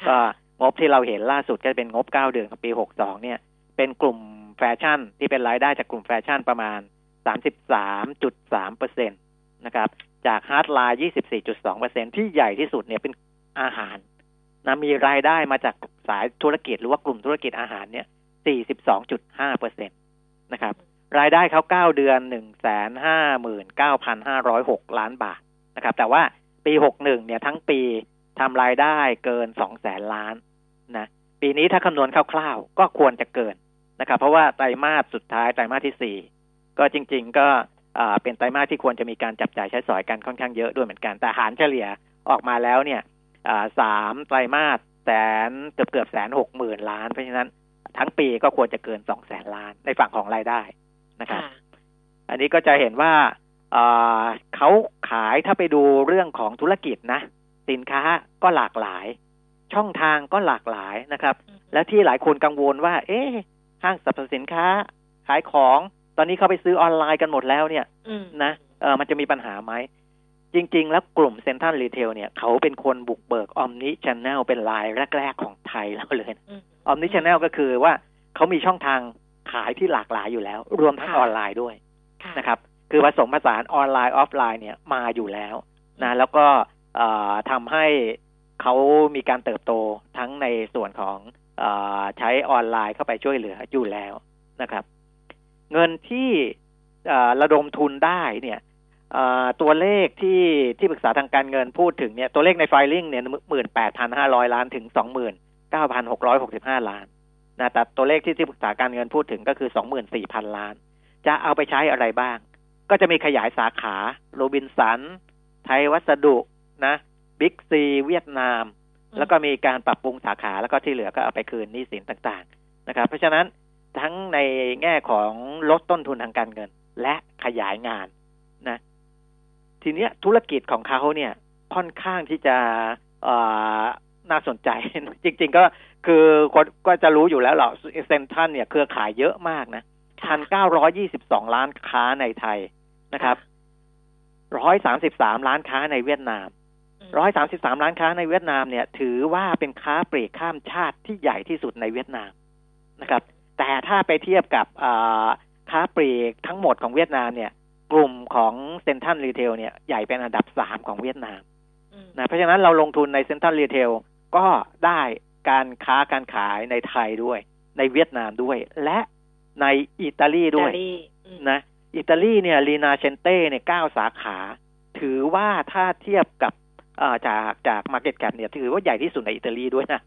ค่ะก็งบที่เราเห็นล่าสุดก็เป็นงบ 9 เดือนของปี 62 เนี่ย เป็นกลุ่มแฟชั่นที่เป็นรายได้จากกลุ่มแฟชั่นประมาณ 33.3เปอร์เซ็นต์นะครับ จาก hardline 24.2เปอร์เซ็นต์ที่ใหญ่ที่สุดเนี่ยเป็นอาหาร นะมีรายได้มาจากสายธุรกิจหรือว่ากลุ่มธุรกิจอาหารเนี่ย 42.5เปอร์เซ็นต์นะครับ รายได้เขาเก้าเดือนหนึ่งแสนห้าหมื่นเก้าพันห้าร้อยหกล้านบาทนะครับ แต่ว่าปีหกหนึ่งเนี่ยทั้งปีทำรายได้เกินสองแสนล้านนะ ปีนี้ถ้าคำนวณคร่าวๆ ก็ควรจะเกินนะครับ เพราะว่าไตรมาสสุดท้ายไตรมาสที่สี่ก็จริง ๆ ก็เป็นไตรมาสที่ควรจะมีการจับจ่ายใช้สอยกันค่อนข้างเยอะด้วยเหมือนกัน แต่หารเฉลี่ยออกมาแล้วเนี่ย สามไตรมาสแสนเกือบเกือบแสนหกหมื่นล้าน เพราะฉะนั้นทั้งปีก็ควรจะเกินสองแสนล้านในฝั่งของรายได้นะครับค่ะอันนี้ก็จะเห็นว่าเอ่อเขาขายถ้าไปดูเรื่องของธุรกิจนะ สินค้าก็หลากหลาย ช่องทางก็หลากหลายนะครับ และที่หลายคนกังวลว่า เอ๊ะห้างสรรพสินค้า ขายของ ตอนนี้เขาไปซื้อออนไลน์กันหมดแล้วเนี่ยอืมนะเออมันจะมีปัญหาไหม จริง ๆ แล้วกลุ่มเซ็นทรัลรีเทลเนี่ย เขาเป็นคนบุกเบิก omnichannel เป็นรายแรก ๆ ของไทยแล้วเลยนะอืม omnichannel ก็คือว่าเขามีช่องทางขายที่หลากหลายอยู่แล้ว รวมทั้งค่ะออนไลน์ด้วยค่ะนะครับ คือผสมผสานออนไลน์ออฟไลน์เนี่ยมาอยู่แล้วนะแล้วก็เอ่อทำให้เขามีการเติบโตทั้งในส่วนของเออใช้ออนไลน์เข้าไปช่วยเหลืออยู่แล้วนะครับ เงินที่เอ่อระดมทุนได้เนี่ยเอ่อ ตัวเลขที่ที่ปรึกษาทางการเงินพูดถึงเนี่ยตัวเลขในไฟลิ่งเนี่ยหมื่นแปดพันห้าร้อยล้านถึงสองหมื่นเก้าพันหกร้อยหกสิบห้าล้านนะแต่ตัวเลขที่ที่ปรึกษาการเงินพูดถึงก็คือสองหมื่นสี่พันล้าน จะเอาไปใช้อะไรบ้าง ก็จะมีขยายสาขาโรบินสัน ไทยวัสดุนะบิ๊กซีเวียดนาม แล้วก็มีการปรับปรุงสาขาแล้วก็ที่เหลือก็เอาไปคืนหนี้สินต่างๆนะครับ เพราะฉะนั้นทั้งในแง่ของลดต้นทุนทางการเงิน และขยายงานนะ ทีเนี้ยธุรกิจของเขาเนี่ยค่อนข้างที่จะเอ่อน่าสนใจ จริง ๆ ก็คือคนก็จะรู้อยู่แล้วหรอกเซนทันเนี่ยเครือข่ายเยอะมากนะพันเก้าร้อยยี่สิบสองร้านค้าในไทยนะครับร้อยสามสิบสามร้านค้าในเวียดนามร้อยสามสิบสามร้านค้าในเวียดนามเนี่ย ถือว่าเป็นค้าปลีกข้ามชาติที่ใหญ่ที่สุดในเวียดนามนะครับ แต่ถ้าไปเทียบกับอ่าค้าปลีกทั้งหมดของเวียดนามเนี่ย กลุ่มของเซ็นทรัลรีเทลเนี่ยใหญ่เป็นอันดับสามของเวียดนามอืมนะเพราะฉะนั้นเราลงทุนในเซ็นทรัลรีเทลก็ได้การค้าการขายในไทยด้วย ในเวียดนามด้วย และในอิตาลีด้วยอิตาลีอืมนะอิตาลีเนี่ย Rinascente เนี่ยเก้าสาขา ถือว่าถ้าเทียบกับเอ่อจากจาก market cap เนี่ยถือว่าใหญ่ที่สุดในอิตาลีด้วยนะ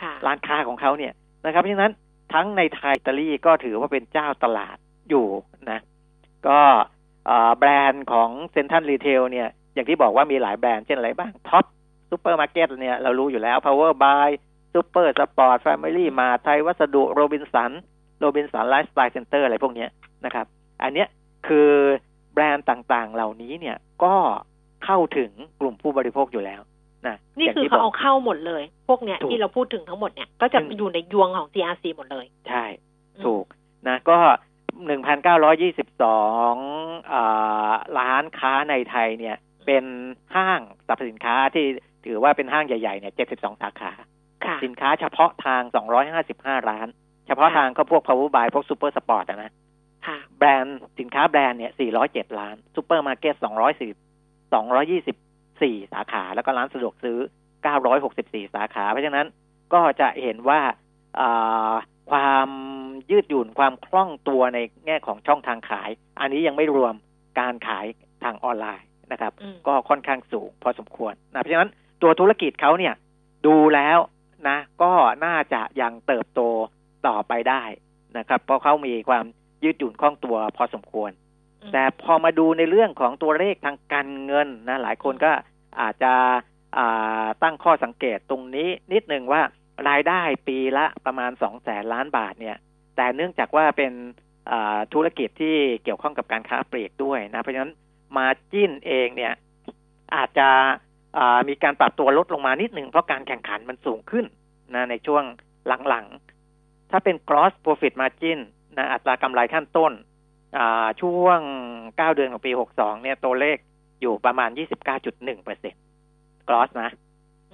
ค่ะร้านค้าของเขาเนี่ยนะครับเพราะฉะนั้นทั้งในไทยอิตาลีก็ถือว่าเป็นเจ้าตลาดอยู่นะ ก็เอ่อ แบรนด์ของเซ็นทรัลรีเทลเนี่ย อย่างที่บอกว่ามีหลายแบรนด์เช่นอะไรบ้าง Topsซูเปอร์มาร์เก็ตเนี่ย เรารู้อยู่แล้ว Power Buy ซูเปอร์สปอร์ตแฟมิลี่มาไทยวัสดุโรบินสันโรบินสันไลฟ์สไตล์เซ็นเตอร์อะไรพวกเนี้ยนะครับ อันเนี้ยคือแบรนด์ต่างๆเหล่านี้เนี่ยก็เข้าถึงกลุ่มผู้บริโภคอยู่แล้วนะนี่ย่งคือที่เขาบเอากเข้าหมดเลย พวกเนี้ยถูกที่เราพูดถึงทั้งหมดเนี่ยก็จะอืมอยู่ในพวงของ CRC หมดเลย ใช่อืมถูกนะก็ หนึ่งพันเก้าร้อยยี่สิบสองร้านค้าในไทยเนี่ย เป็นห้างสรรพสินค้าที่ถือว่าเป็นห้างใหญ่ ๆ เนี่ยเจ็ดสิบสองสาขาค่ะสินค้าเฉพาะทางสองร้อยห้าสิบห้าร้าน เฉพาะทางก็พวก Power Buy พวกซูเปอร์สปอร์ตนะค่ะแบรนด์สินค้าแบรนด์เนี่ยสี่ร้อยเจ็ดร้านซูเปอร์มาร์เก็ตสองร้อยสี่สองร้อยยี่สิบสี่สาขา แล้วก็ร้านสะดวกซื้อเก้าร้อยหกสิบสี่สาขา เพราะฉะนั้นก็จะเห็นว่าอ่าความ ยืดหยุ่นความคล่องตัวในแง่ของช่องทางขาย อันนี้ยังไม่รวมการขายทางออนไลน์นะครับอืมก็ค่อนข้างสูงพอสมควรนะเพราะฉะนั้นตัวธุรกิจเขาเนี่ยดูแล้วนะ ก็น่าจะยังเติบโตต่อไปได้นะครับ เพราะเขามีความยืดหยุ่นคล่องตัวพอสมควรอืมแต่พอมาดูในเรื่องของตัวเลขทางการเงินนะหลายคนก็อาจจะอ่าตั้งข้อสังเกตตรงนี้นิดหนึ่งว่ารายได้ปีละประมาณสองแสนล้านบาทเนี่ย แต่เนื่องจากว่าเป็นธุรกิจที่เกี่ยวข้องกับการค้าปลีกด้วยนะ เพราะฉะนั้นมาจิ้นเองเนี่ยอาจจะมีการปรับตัวลดลงมานิดหนึ่งเพราะการแข่งขันมันสูงขึ้นนะในช่วงหลังๆ ถ้าเป็น gross profit margin นะอัตรากำไรขั้นต้นอ่าช่วง 9 เดือนของปี 62 เนี่ยตัวเลขอยู่ประมาณ 29.1เปอร์เซ็นต์ gross นะ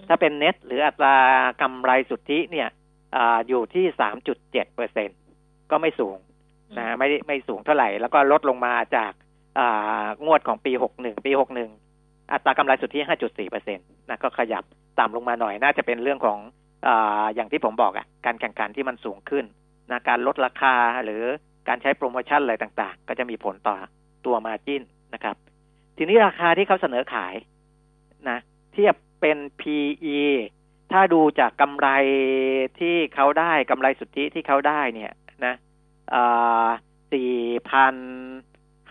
ถ้าเป็น net หรืออัตรากำไรสุทธิเนี่ยออยู่ที่ 3.7เปอร์เซ็น ก็ไม่สูงนะไม่ได้ไม่สูงเท่าไหร่ แล้วก็ลดลงมาจากอ่างวดของปี 61 ปี 61 อัตรากำไรสุทธิ 5.4เปอร์เซ็นตนะก็ขยับต่ำลงมาหน่อยน่าจะเป็นเรื่องของอาอย่างที่ผมบอกอะการแข่งขันที่มันสูงขึ้นนะการลดราคาหรือการใช้โปรโมชั่นอะไรต่างๆ ก็จะมีผลต่อตัวมาจิ้นนะครับ ทีนี้ราคาที่เขาเสนอขายนะเทียบเป็น PE ถ้าดูจากกำไรที่เขาได้กำไรสุทธิที่เขาได้เนี่ย นะสี่พัน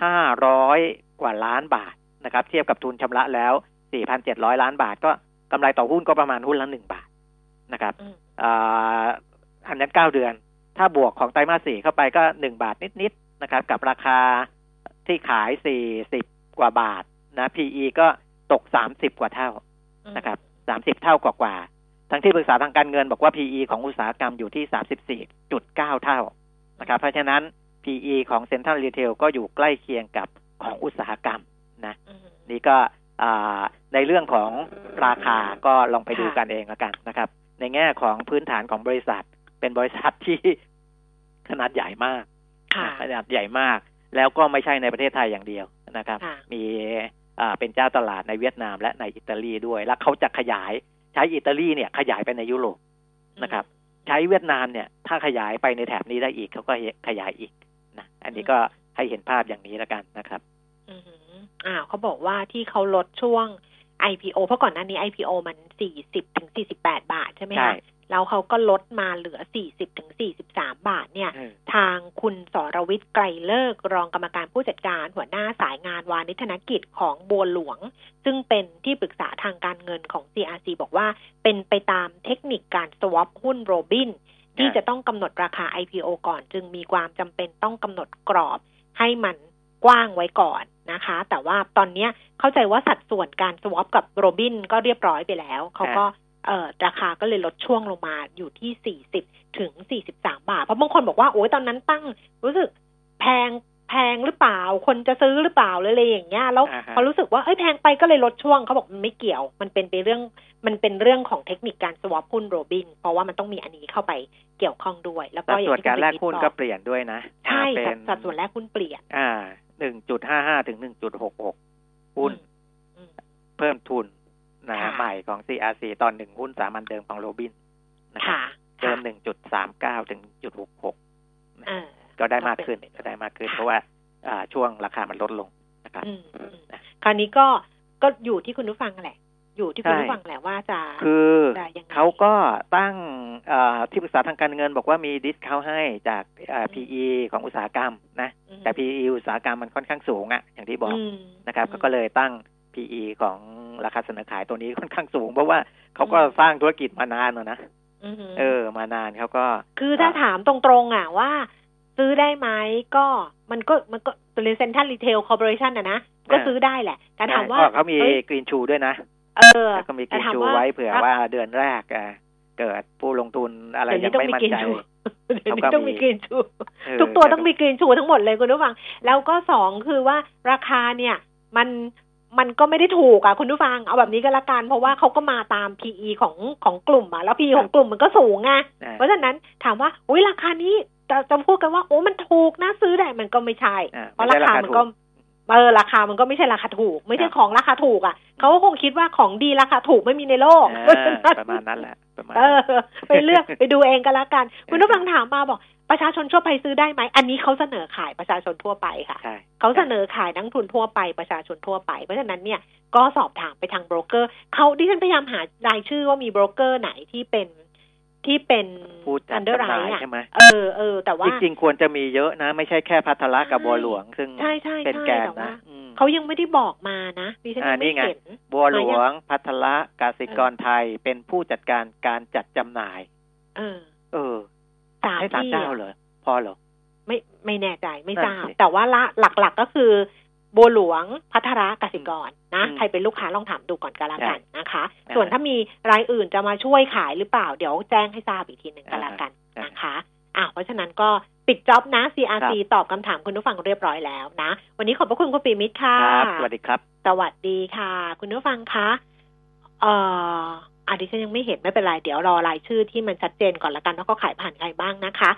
ห้าร้อยกว่าล้านบาทนะครับ เทียบกับทุนชำระแล้วสี่พันเจ็ดร้อยล้านบาท ก็กำไรต่อหุ้นก็ประมาณหุ้นละหนึ่งบาทนะครับอันนั้นเก้าเดือน ถ้าบวกของไตรมาสสี่เข้าไปก็หนึ่งบาทนิดๆนะครับ กับราคาที่ขายสี่สิบกว่าบาทนะ PE ก็ตกสามสิบกว่าเท่านะครับสามสิบเท่ากว่าๆ ทั้งที่ปรึกษาทางการเงินบอกว่า PE ของอุตสาหกรรมอยู่ที่สามสิบสี่จุดเก้าเท่านะครับ เพราะฉะนั้น PE ของเซ็นทรัลรีเทลก็อยู่ใกล้เคียงกับของอุตสาหกรรมนะนี่ก็ในเรื่องของราคาก็ลองไปดูกันเองแล้วกันนะครับ ในแง่ของพื้นฐานของบริษัท เป็นบริษัทที่ขนาดใหญ่มากขนาดใหญ่มาก แล้วก็ไม่ใช่ในประเทศไทยอย่างเดียวนะครับ มีเป็นเจ้าตลาดในเวียดนามและในอิตาลีด้วย แล้วเขาจะขยาย ใช้อิตาลีเนี่ยขยายไปในยุโรปนะครับ ใช้เวียดนามเนี่ย ถ้าขยายไปในแถบนี้ได้อีกเขาก็ขยายอีกนะอันนี้ก็ให้เห็นภาพอย่างนี้แล้วกันนะครับอ่าเขาบอกว่าที่เขาลดช่วง IPO เพราะก่อนหน้านี้ IPO มันสี่สิบถึงสี่สิบแปดบาทใช่ไหมคะ แล้วเขาก็ลดมาเหลือ 40ถึง43 บาทเนี่ย ทางคุณสรวิทย์ไกรเลิก รองกรรมการผู้จัดการหัวหน้าสายงานวานิธนกิจของบัวหลวง ซึ่งเป็นที่ปรึกษาทางการเงินของ CRC บอกว่า เป็นไปตามเทคนิคการสวอปหุ้นโรบิน ที่จะต้องกำหนดราคา IPO ก่อน จึงมีความจำเป็นต้องกำหนดกรอบให้มันกว้างไว้ก่อนนะคะ แต่ว่าตอนนี้เข้าใจว่าสัดส่วนการสวอปกับโรบินก็เรียบร้อยไปแล้ว เขาก็ เอ่อราคาก็เลยลดช่วงลงมาอยู่ที่สี่สิบถึงสี่สิบสามบาท เพราะบางคนบอกว่าโอ้ยตอนนั้นตั้งรู้สึกแพงแพงหรือเปล่า คนจะซื้อหรือเปล่าเลยอะไรอย่างเงี้ยแล้วพอรู้สึกว่าเอ้ยแพงไปก็เลยลดช่วงเขาบอกมันไม่เกี่ยว มันเป็นไปเรื่องมันเป็นเรื่องของเทคนิคการสวอปหุ้นโรบิน เพราะว่ามันต้องมีอันนี้เข้าไปเกี่ยวข้องด้วย แล้วก็ส่วนการแลกหุ้นก็เปลี่ยนด้วยนะใช่สัดส่วนแลกหุ้นเปลี่ยนอ่าหนึ่งจุดห้าห้าถึงหนึ่งจุดหกหกหุ้นเพิ่มทุนนะใหม่ของ CRC ตอนหนึ่งหุ้นสามัญเดิมของโรบินนะครับเดิมหนึ่งจุดสามเก้าถึงจุดหกหกก็ได้มากขึ้นก็ได้มากขึ้น เพราะว่าช่วงราคามันลดลงนะครับคราวนี้ก็ก็อยู่ที่คุณผู้ฟังแหละ อยู่ที่คุณผู้ฟังแหละว่าจะคือเขาก็ตั้งที่ปรึกษาทางการเงินบอกว่ามี discount ให้จาก PE ของอุตสาหกรรมนะ แต่ PE อุตสาหกรรมมันค่อนข้างสูงอะอย่างที่บอกนะครับก็เลยตั้ง PE ของ ราคาเสนอขายตัวนี้ค่อนข้างสูง เพราะว่าเขาก็สร้างธุรกิจมานานแล้วนะเออ มานานเขาก็ คือถ้าถามตรงๆอะว่า ซื้อได้ไหมก็มันก็มันก็เป็นเซ็นทรัลรีเทลคอร์ปอเรชันอะนะก็ซื้อได้แหละแต่ถามว่าเขามีกรีนชูด้วยนะเออก็มีกรีนชูไว้เผื่อว่าเดือนแรกเกิดผู้ลงทุนอะไรยังไม่มั่นใจเขาก็ต้องมีกรีนชู ทุกตัวต้องมีกรีนชูทั้งหมดเลยคุณผู้ฟัง แล้วก็สองคือว่าราคาเนี่ย มัน มันก็ไม่ได้ถูกอะคุณผู้ฟังเอาแบบนี้ก็แล้วกัน เพราะว่าเขาก็มาตาม PE ของของกลุ่มอะแล้ว PE ของกลุ่มมันก็สูงไงเพราะฉะนั้นถามว่าอุ้ยราคานี้จะจะพูดกันว่าโอ้มันถูกนะซื้อได้มันก็ไม่ใช่ เพราะราคามันก็เออราคามันก็ไม่ใช่ราคาถูก ไม่ใช่ของราคาถูกอะเขาก็คงคิดว่าของดีราคาถูกไม่มีในโลกประมาณนั้นแหละ เออ ไปเลือกไปดูเองก็แล้วกัน คุณผู้ฟังถามมาบอก ประชาชนทั่วไปซื้อได้ไหม อันนี้เขาเสนอขายประชาชนทั่วไปค่ะ เขาเสนอขายนักทุนทั่วไปประชาชนทั่วไป เพราะฉะนั้นเนี่ยก็สอบถามไปทางโบรกเกอร์เขาดิฉันพยายามหารายชื่อว่ามีโบรกเกอร์ไหนที่เป็นที่เป็นผู้จัดจำหน่ายใช่ไหมเออเออแต่ว่าจริงๆควรจะมีเยอะนะ ไม่ใช่แค่พัทละกับบัวหลวง ซึ่งเป็นแกนนะ เขายังไม่ได้บอกมานะดิฉันอ่ายังนี่ไม่ไงเห็นบัวหลวมายังพัทละกสิกรไทยเป็นผู้จัดการการจัดจำหน่าย เออ เออสามให้สามที่เจ้าอะเหรอพอเหรอไม่ไม่แน่ใจไม่นั่นทราบสิแต่ว่าละหลัก ๆก็คือบัวหลวงพัทระกสิกรนะอืมใครเป็นลูกค้าลองถามดูก่อนก็แล้วกันนะคะอ่าส่วนถ้ามีรายอื่นจะมาช่วยขายหรือเปล่า เดี๋ยวแจ้งให้ทราบอีกทีหนึ่งก็แล้วกันอ่านนะคะ อะเพราะฉะนั้นก็ปิดจ็อบนะ CRC ครับตอบคำถามคุณผู้ฟังเรียบร้อยแล้วนะ วันนี้ขอบพระคุณคุณปีมิตรค่ะครับสวัสดีครับ สวัสดีค่ะ คุณผู้ฟังคะเอ่ออะดิฉันยังไม่เห็นไม่เป็นไร เดี๋ยวรอรายชื่อที่มันชัดเจนก่อนละกันว่าเขาขายผ่านใครบ้างนะคะ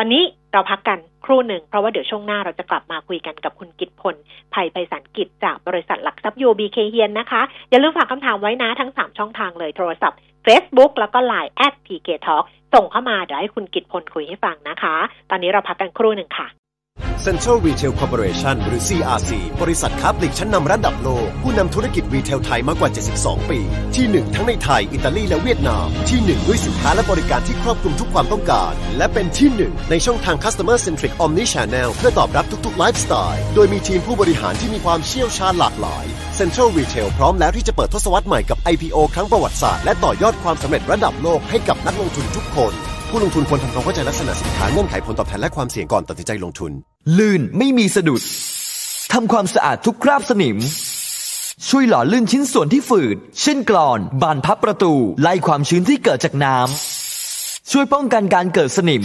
ตอนนี้เราพักกันครู่หนึ่ง เพราะว่าเดี๋ยวช่วงหน้าเราจะกลับมาคุยกันกับคุณกิตพลภัยไพศาลกิจจากบริษัทหลักทรัพย์ UBK เฮียนนะคะ อย่าลืมฝากคำถามไว้นะทั้ง 3 ช่องทางเลยโทรศัพท์ Facebook แล้วก็ Line at PK Talk ส่งเข้ามาเดี๋ยวให้คุณกิตพลคุยให้ฟังนะคะ ตอนนี้เราพักกันครู่หนึ่งค่ะ Central Retail Corporation หรือ CRC บริษัทค้าปลีกชั้นนำระดับโลก ผู้นำธุรกิจรีเทลไทยมากกว่า 72 ปี ที่ 1 ทั้งในไทย อิตาลี และเวียดนาม ที่ 1 ด้วยสินค้าและบริการที่ครอบคลุมทุกความต้องการ และเป็นที่ 1 ในช่องทาง Customer Centric Omni Channel เพื่อตอบรับทุกๆ ไลฟ์สไตล์ โดยมีทีมผู้บริหารที่มีความเชี่ยวชาญหลากหลาย Central Retail พร้อมแล้วที่จะเปิดทศวรรษใหม่กับ IPO ครั้งประวัติศาสตร์และต่อยอดความสำเร็จระดับโลกให้กับนักลงทุนทุกคน ผู้ลงทุนควรทำความเข้าใจลักษณะสินค้าเงื่อนไขผลตอบแทนและความเสี่ยงก่อนตัดสินใจลงทุน ลื่นไม่มีสะดุด ทำความสะอาดทุกคราบสนิม ช่วยหล่อลื่นชิ้นส่วนที่ฝืด เช่นกลอน บานพับประตู ไล่ความชื้นที่เกิดจากน้ำ ช่วยป้องกันการเกิดสนิม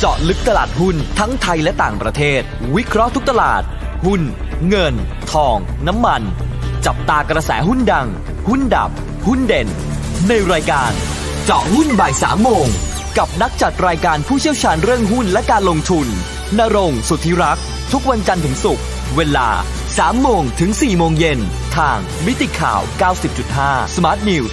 เจาะลึกตลาดหุ้นทั้งไทยและต่างประเทศ วิเคราะห์ทุกตลาด หุ้น เงิน ทอง น้ำมัน จับตากระแสหุ้นดัง หุ้นดับ หุ้นเด่น ในรายการ เจาะหุ้นบ่ายสามโมง กับนักจัดรายการผู้เชี่ยวชาญเรื่องหุ้นและการลงทุนนรงสุทธิรักษ์ ทุกวันจันทร์ถึงศุกร์เวลา 3 โมงถึง 4 โมงเย็น ทางมิติข่าว 90.5 Smart News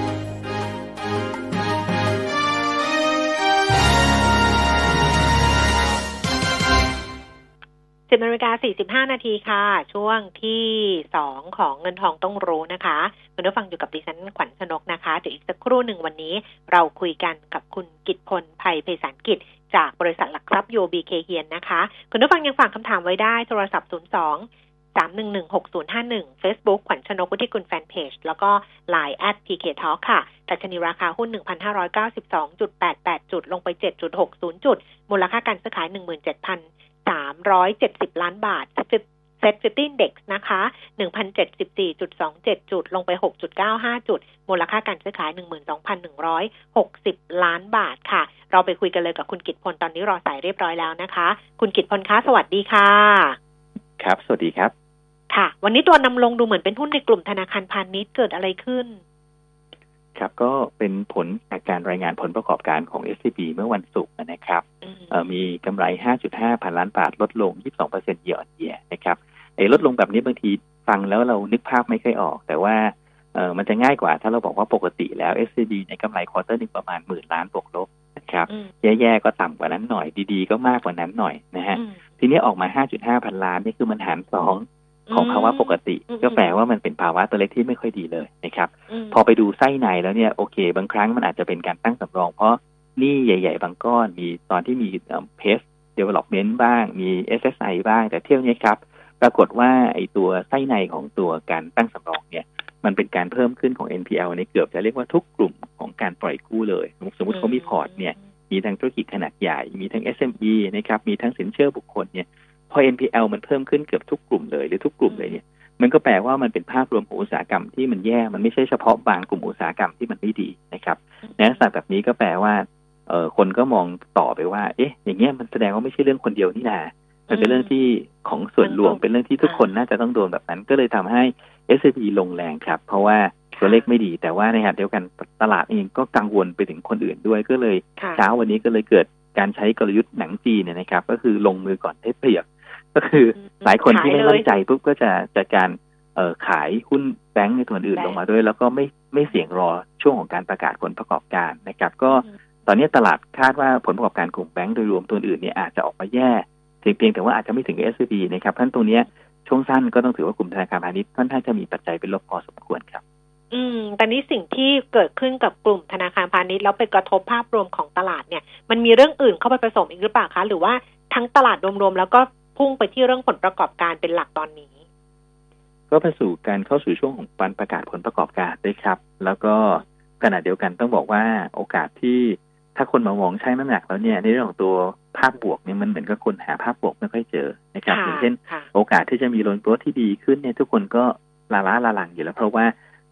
สิบนาฬิกาสี่สิบห้านาทีค่ะ ช่วงที่สองของเงินทองต้องรู้นะคะคุณผู้ฟังอยู่กับดิฉันขวัญชนกนะคะเดี๋ยวอีกสักครู่หนึ่งวันนี้ เราคุยกันกับคุณกิตพลภัยไพศาลกิจจากบริษัทหลักทรัพย์โยบีเคเฮียนนะคะ คุณผู้ฟังยังฝากคำถามไว้ได้โทรศัพท์ 02 3116051 Facebook ขวัญชนกวุฒิกุลแฟนเพจแล้วก็ Line at PK Talk ค่ะดัชนีราคาหุ้น 1,592.88 จุด ลงไป 7.60 จุด มูลค่าการซื้อขาย 17,000 17,370 ล้านบาทเซ็ตฟิฟตี้เด็กนะคะ1,074.27 จุด ลงไป 6.95 จุด มูลค่าการซื้อขาย 12,160 ล้านบาทค่ะ เราไปคุยกันเลยกับคุณกิตพล ตอนนี้รอสายเรียบร้อยแล้วนะคะ คุณกิตพลคะ สวัสดีค่ะ ครับ สวัสดีครับ ค่ะ วันนี้ตัวนำลงดูเหมือนเป็นหุ้นในกลุ่มธนาคารพาณิชย์เกิดอะไรขึ้น ครับก็เป็นผลจากการรายงานผลประกอบการของ SCB เมื่อวันศุกร์นะครับอืมเอ่อมีกำไร 5.5 พันล้านบาทลดลง 22% year on year นะครับไอ้ลดลงแบบนี้บางทีฟังแล้วเรานึกภาพไม่ค่อยออก แต่ว่าเออมันจะง่ายกว่าถ้าเราบอกว่าปกติแล้ว SCB ในกำไร quarter หนึ่งประมาณหมื่นล้านบวกลบนะครับอืมแย่ๆก็ต่ำกว่านั้นหน่อยดีๆ ก็มากกว่านั้นหน่อยนะฮะอืมทีนี้ออกมา 5.5 พันล้านนี่คือมันหารสอง ของภาวะปกติอืมก็แปลว่ามันเป็นภาวะตัวเลขที่ไม่ค่อยดีเลยนะครับพอไปดูไส้ในแล้วเนี่ยโอเค บางครั้งมันอาจจะเป็นการตั้งสำรอง เพราะหนี้ใหญ่ ๆ บางก้อน มีตอนที่มี PACE Development บ้าง มี SSI บ้าง แต่เที่ยวนี้ครับ ปรากฏว่าไอ้ตัวไส้ในของตัวการตั้งสำรองเนี่ยมันเป็นการเพิ่มขึ้นของ NPL ในเกือบจะเรียกว่าทุกกลุ่มของการปล่อยกู้เลย สมมติสมมติเขามีพอร์ตเนี่ยมีทั้งธุรกิจขนาดใหญ่ มีทั้ง SME นะครับ มีทั้งสินเชื่อบุคคลเนี่ย พอ NPL มันเพิ่มขึ้นเกือบทุกกลุ่มเลยหรือทุกกลุ่มเลยเนี่ย มันก็แปลว่ามันเป็นภาพรวมของอุตสาหกรรมที่มันแย่ มันไม่ใช่เฉพาะบางกลุ่มอุตสาหกรรมที่มันไม่ดีนะครับในลักษณะแบบนี้ก็แปลว่าเออคนก็มองต่อไปว่า เอ๊ะ อย่างเงี้ยมันแสดงว่าไม่ใช่เรื่องคนเดียวนี่นามันเป็นเรื่องที่ของส่วนรวมเป็นเรื่องที่ทุกคนน่าจะต้องโดนแบบนั้น ก็เลยทำให้ s อ p ลงแรงครับ เพราะว่าตัวเลขไม่ดี แต่ว่าในขณะเดียวกันตลาดเองก็กังวลไปถึงคนอื่นด้วยก็เลยเช้าวันนี้ก็เลยเกิดการใช้กลยุทธ์หนังจีนเนี่ยนะครับ ก็คือลงมือก่อนได้เปรียบ ก็คือหลายคนที่ไม่มั่นใจปุ๊บก็จะจัดการเอ่อขายหุ้นแบงก์ในตัวอื่นลงมาด้วย แล้วก็ไม่ไม่เสี่ยงรอช่วงของการประกาศผลประกอบการนะครับ ก็ตอนนี้ตลาดคาดว่าผลประกอบการกลุ่มแบงก์โดยรวมตัวอื่นเนี่ยอาจจะออกมาแย่เพียงแต่ว่าอาจจะไม่ถึง s อ b นะครับท่านตรงนี้ช่วงสั้นก็ต้องถือว่ากลุ่มธนาคารพาณิชย์ค่อนข้างจะมีปัจจัยเป็นลบพอสมควรครับอืมแต่นี้สิ่งที่เกิดขึ้นกับกลุ่มธนาคารพาณิชย์แล้วไปกระทบภาพรวมของตลาดเนี่ย มันมีเรื่องอื่นเข้าไปผสมอีกหรือเปล่าคะ หรือว่าทั้งตลาดรวมๆแล้วก็ พุ่งไปที่เรื่องผลประกอบการเป็นหลักตอนนี้ ก็ไปสู่การเข้าสู่ช่วงของการประกาศผลประกอบการด้วยครับ แล้วก็ขณะเดียวกันต้องบอกว่าโอกาสที่ถ้าคนมามองใช้น้ำหนักแล้วเนี่ยในเรื่องของตัวภาพบวกเนี่ยมันเหมือนกับคนหาภาพบวกไม่ค่อยเจอนะครับอย่างเช่น โอกาสที่จะมีโลนโกรที่ดีขึ้นเนี่ยทุกคนก็ลาล้าลาลังอยู่แล้ว เพราะว่า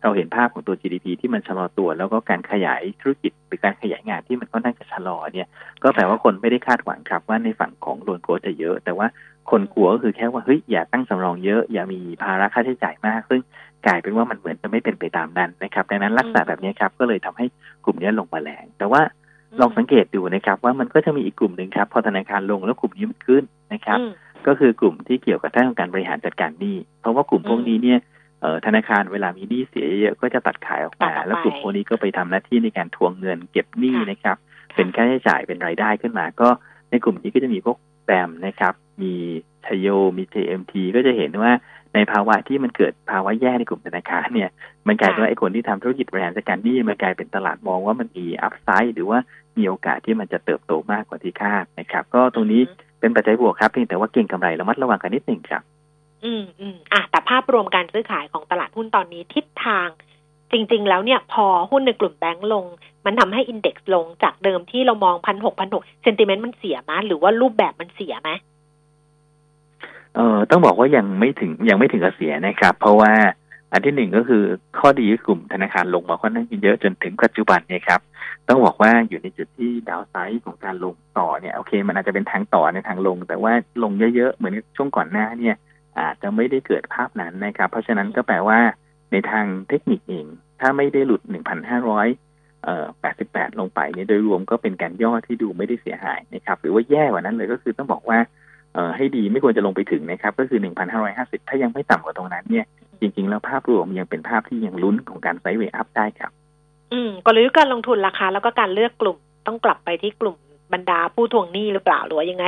เราเห็นภาพของตัว GDP ที่มันชะลอตัว แล้วก็การขยายธุรกิจหรือการขยายงานที่มันก็น่าจะชะลอเนี่ย ก็แปลว่าคนไม่ได้คาดหวังครับว่าในฝั่งของโลนโกรจะเยอะ แต่ว่า คนกลัวก็คือแค่ว่าเฮ้ยอย่าตั้งสำรองเยอะอย่ามีภาระค่าใช้จ่ายมาก ซึ่งกลายเป็นว่ามันเหมือนจะไม่เป็นไปตามนั้นนะครับ ดังนั้นลักษณะแบบนี้ครับก็เลยทำให้กลุ่มนี้ลงมาแรงแต่ว่าลองสังเกตดูนะครับ ว่ามันก็จะมีอีกกลุ่มหนึ่งครับ พอธนาคารลงแล้วกลุ่มนี้มันขึ้นนะครับ ก็คือกลุ่มที่เกี่ยวกับด้านของการบริหารจัดการหนี้เพราะว่ากลุ่มพวกนี้เนี่ยธนาคารเวลามีหนี้เสียเยอะก็จะตัดขายออกมาแล้วกลุ่มพวกนี้ก็ไปทำหน้าที่ในการทวงเงินเก็บหนี้นะครับ เป็นค่าใช้จ่ายเป็นรายได้ขึ้นมา ก็ในกลุ่มนี้ก็จะมีพวกแบมนะครับ มีชโยมี JMT ก็จะเห็นว่าในภาวะที่มันเกิดภาวะแย่ในกลุ่มธนาคารเนี่ย มันกลายเป็นว่าไอ้คนที่ทำธุรกิจบริหารจัดการหนี้มันกลายเป็นตลาดมองว่ามันมีอัพไซด์หรือว่ามีโอกาสที่มันจะเติบโตมากกว่าที่คาดนะครับ ก็ตรงนี้เป็นปัจจัยบวกครับเพียงแต่ว่าเก่งกำไรระมัดระวังกันนิดหนึ่งครับ อืมอืมอะแต่ภาพรวมการซื้อขายของตลาดหุ้นตอนนี้ทิศทาง จริง ๆ แล้วเนี่ยพอหุ้นในกลุ่มแบงก์ลง มันทำให้อินเด็กซ์ลงจากเดิมที่เรามองพันหกพันหกเซนติเมนต์มันเสียไหมหรือว่ารูปแบบมันเสียไหม เออต้องบอกว่ายังไม่ถึงยังไม่ถึงกับเสียนะครับ เพราะว่าอันที่หนึ่งก็คือข้อดีกลุ่มธนาคารลงมาค่อนข้างเยอะจนถึงปัจจุบันเนี่ยครับต้องบอกว่าอยู่ในจุดที่ดาวไซด์ของการลงต่อเนี่ยโอเค มันอาจจะเป็นทางต่อในทางลง แต่ว่าลงเยอะๆเหมือนช่วงก่อนหน้าเนี่ย อาจจะไม่ได้เกิดภาพนั้นนะครับ เพราะฉะนั้นก็แปลว่าในทางเทคนิคเอง ถ้าไม่ได้หลุด 1,588 ลงไปเนี่ยโดยรวมก็เป็นการย่อที่ดูไม่ได้เสียหายนะครับ หรือว่าแย่กว่านั้นเลยก็คือต้องบอกว่า ให้ดีไม่ควรจะลงไปถึงนะครับ ก็คือ 1,550 ถ้ายังไม่ต่ำกว่าตรงนั้นเนี่ย จริง ๆ แล้วภาพรวมยังเป็นภาพที่ยังลุ้นของการไซด์เวย์อัพได้ครับ อืมกลยุทธ์การลงทุนราคาแล้วก็การเลือกกลุ่มต้องกลับไปที่กลุ่มบรรดาผู้ทวงหนี้หรือเปล่าหรือว่ายังไง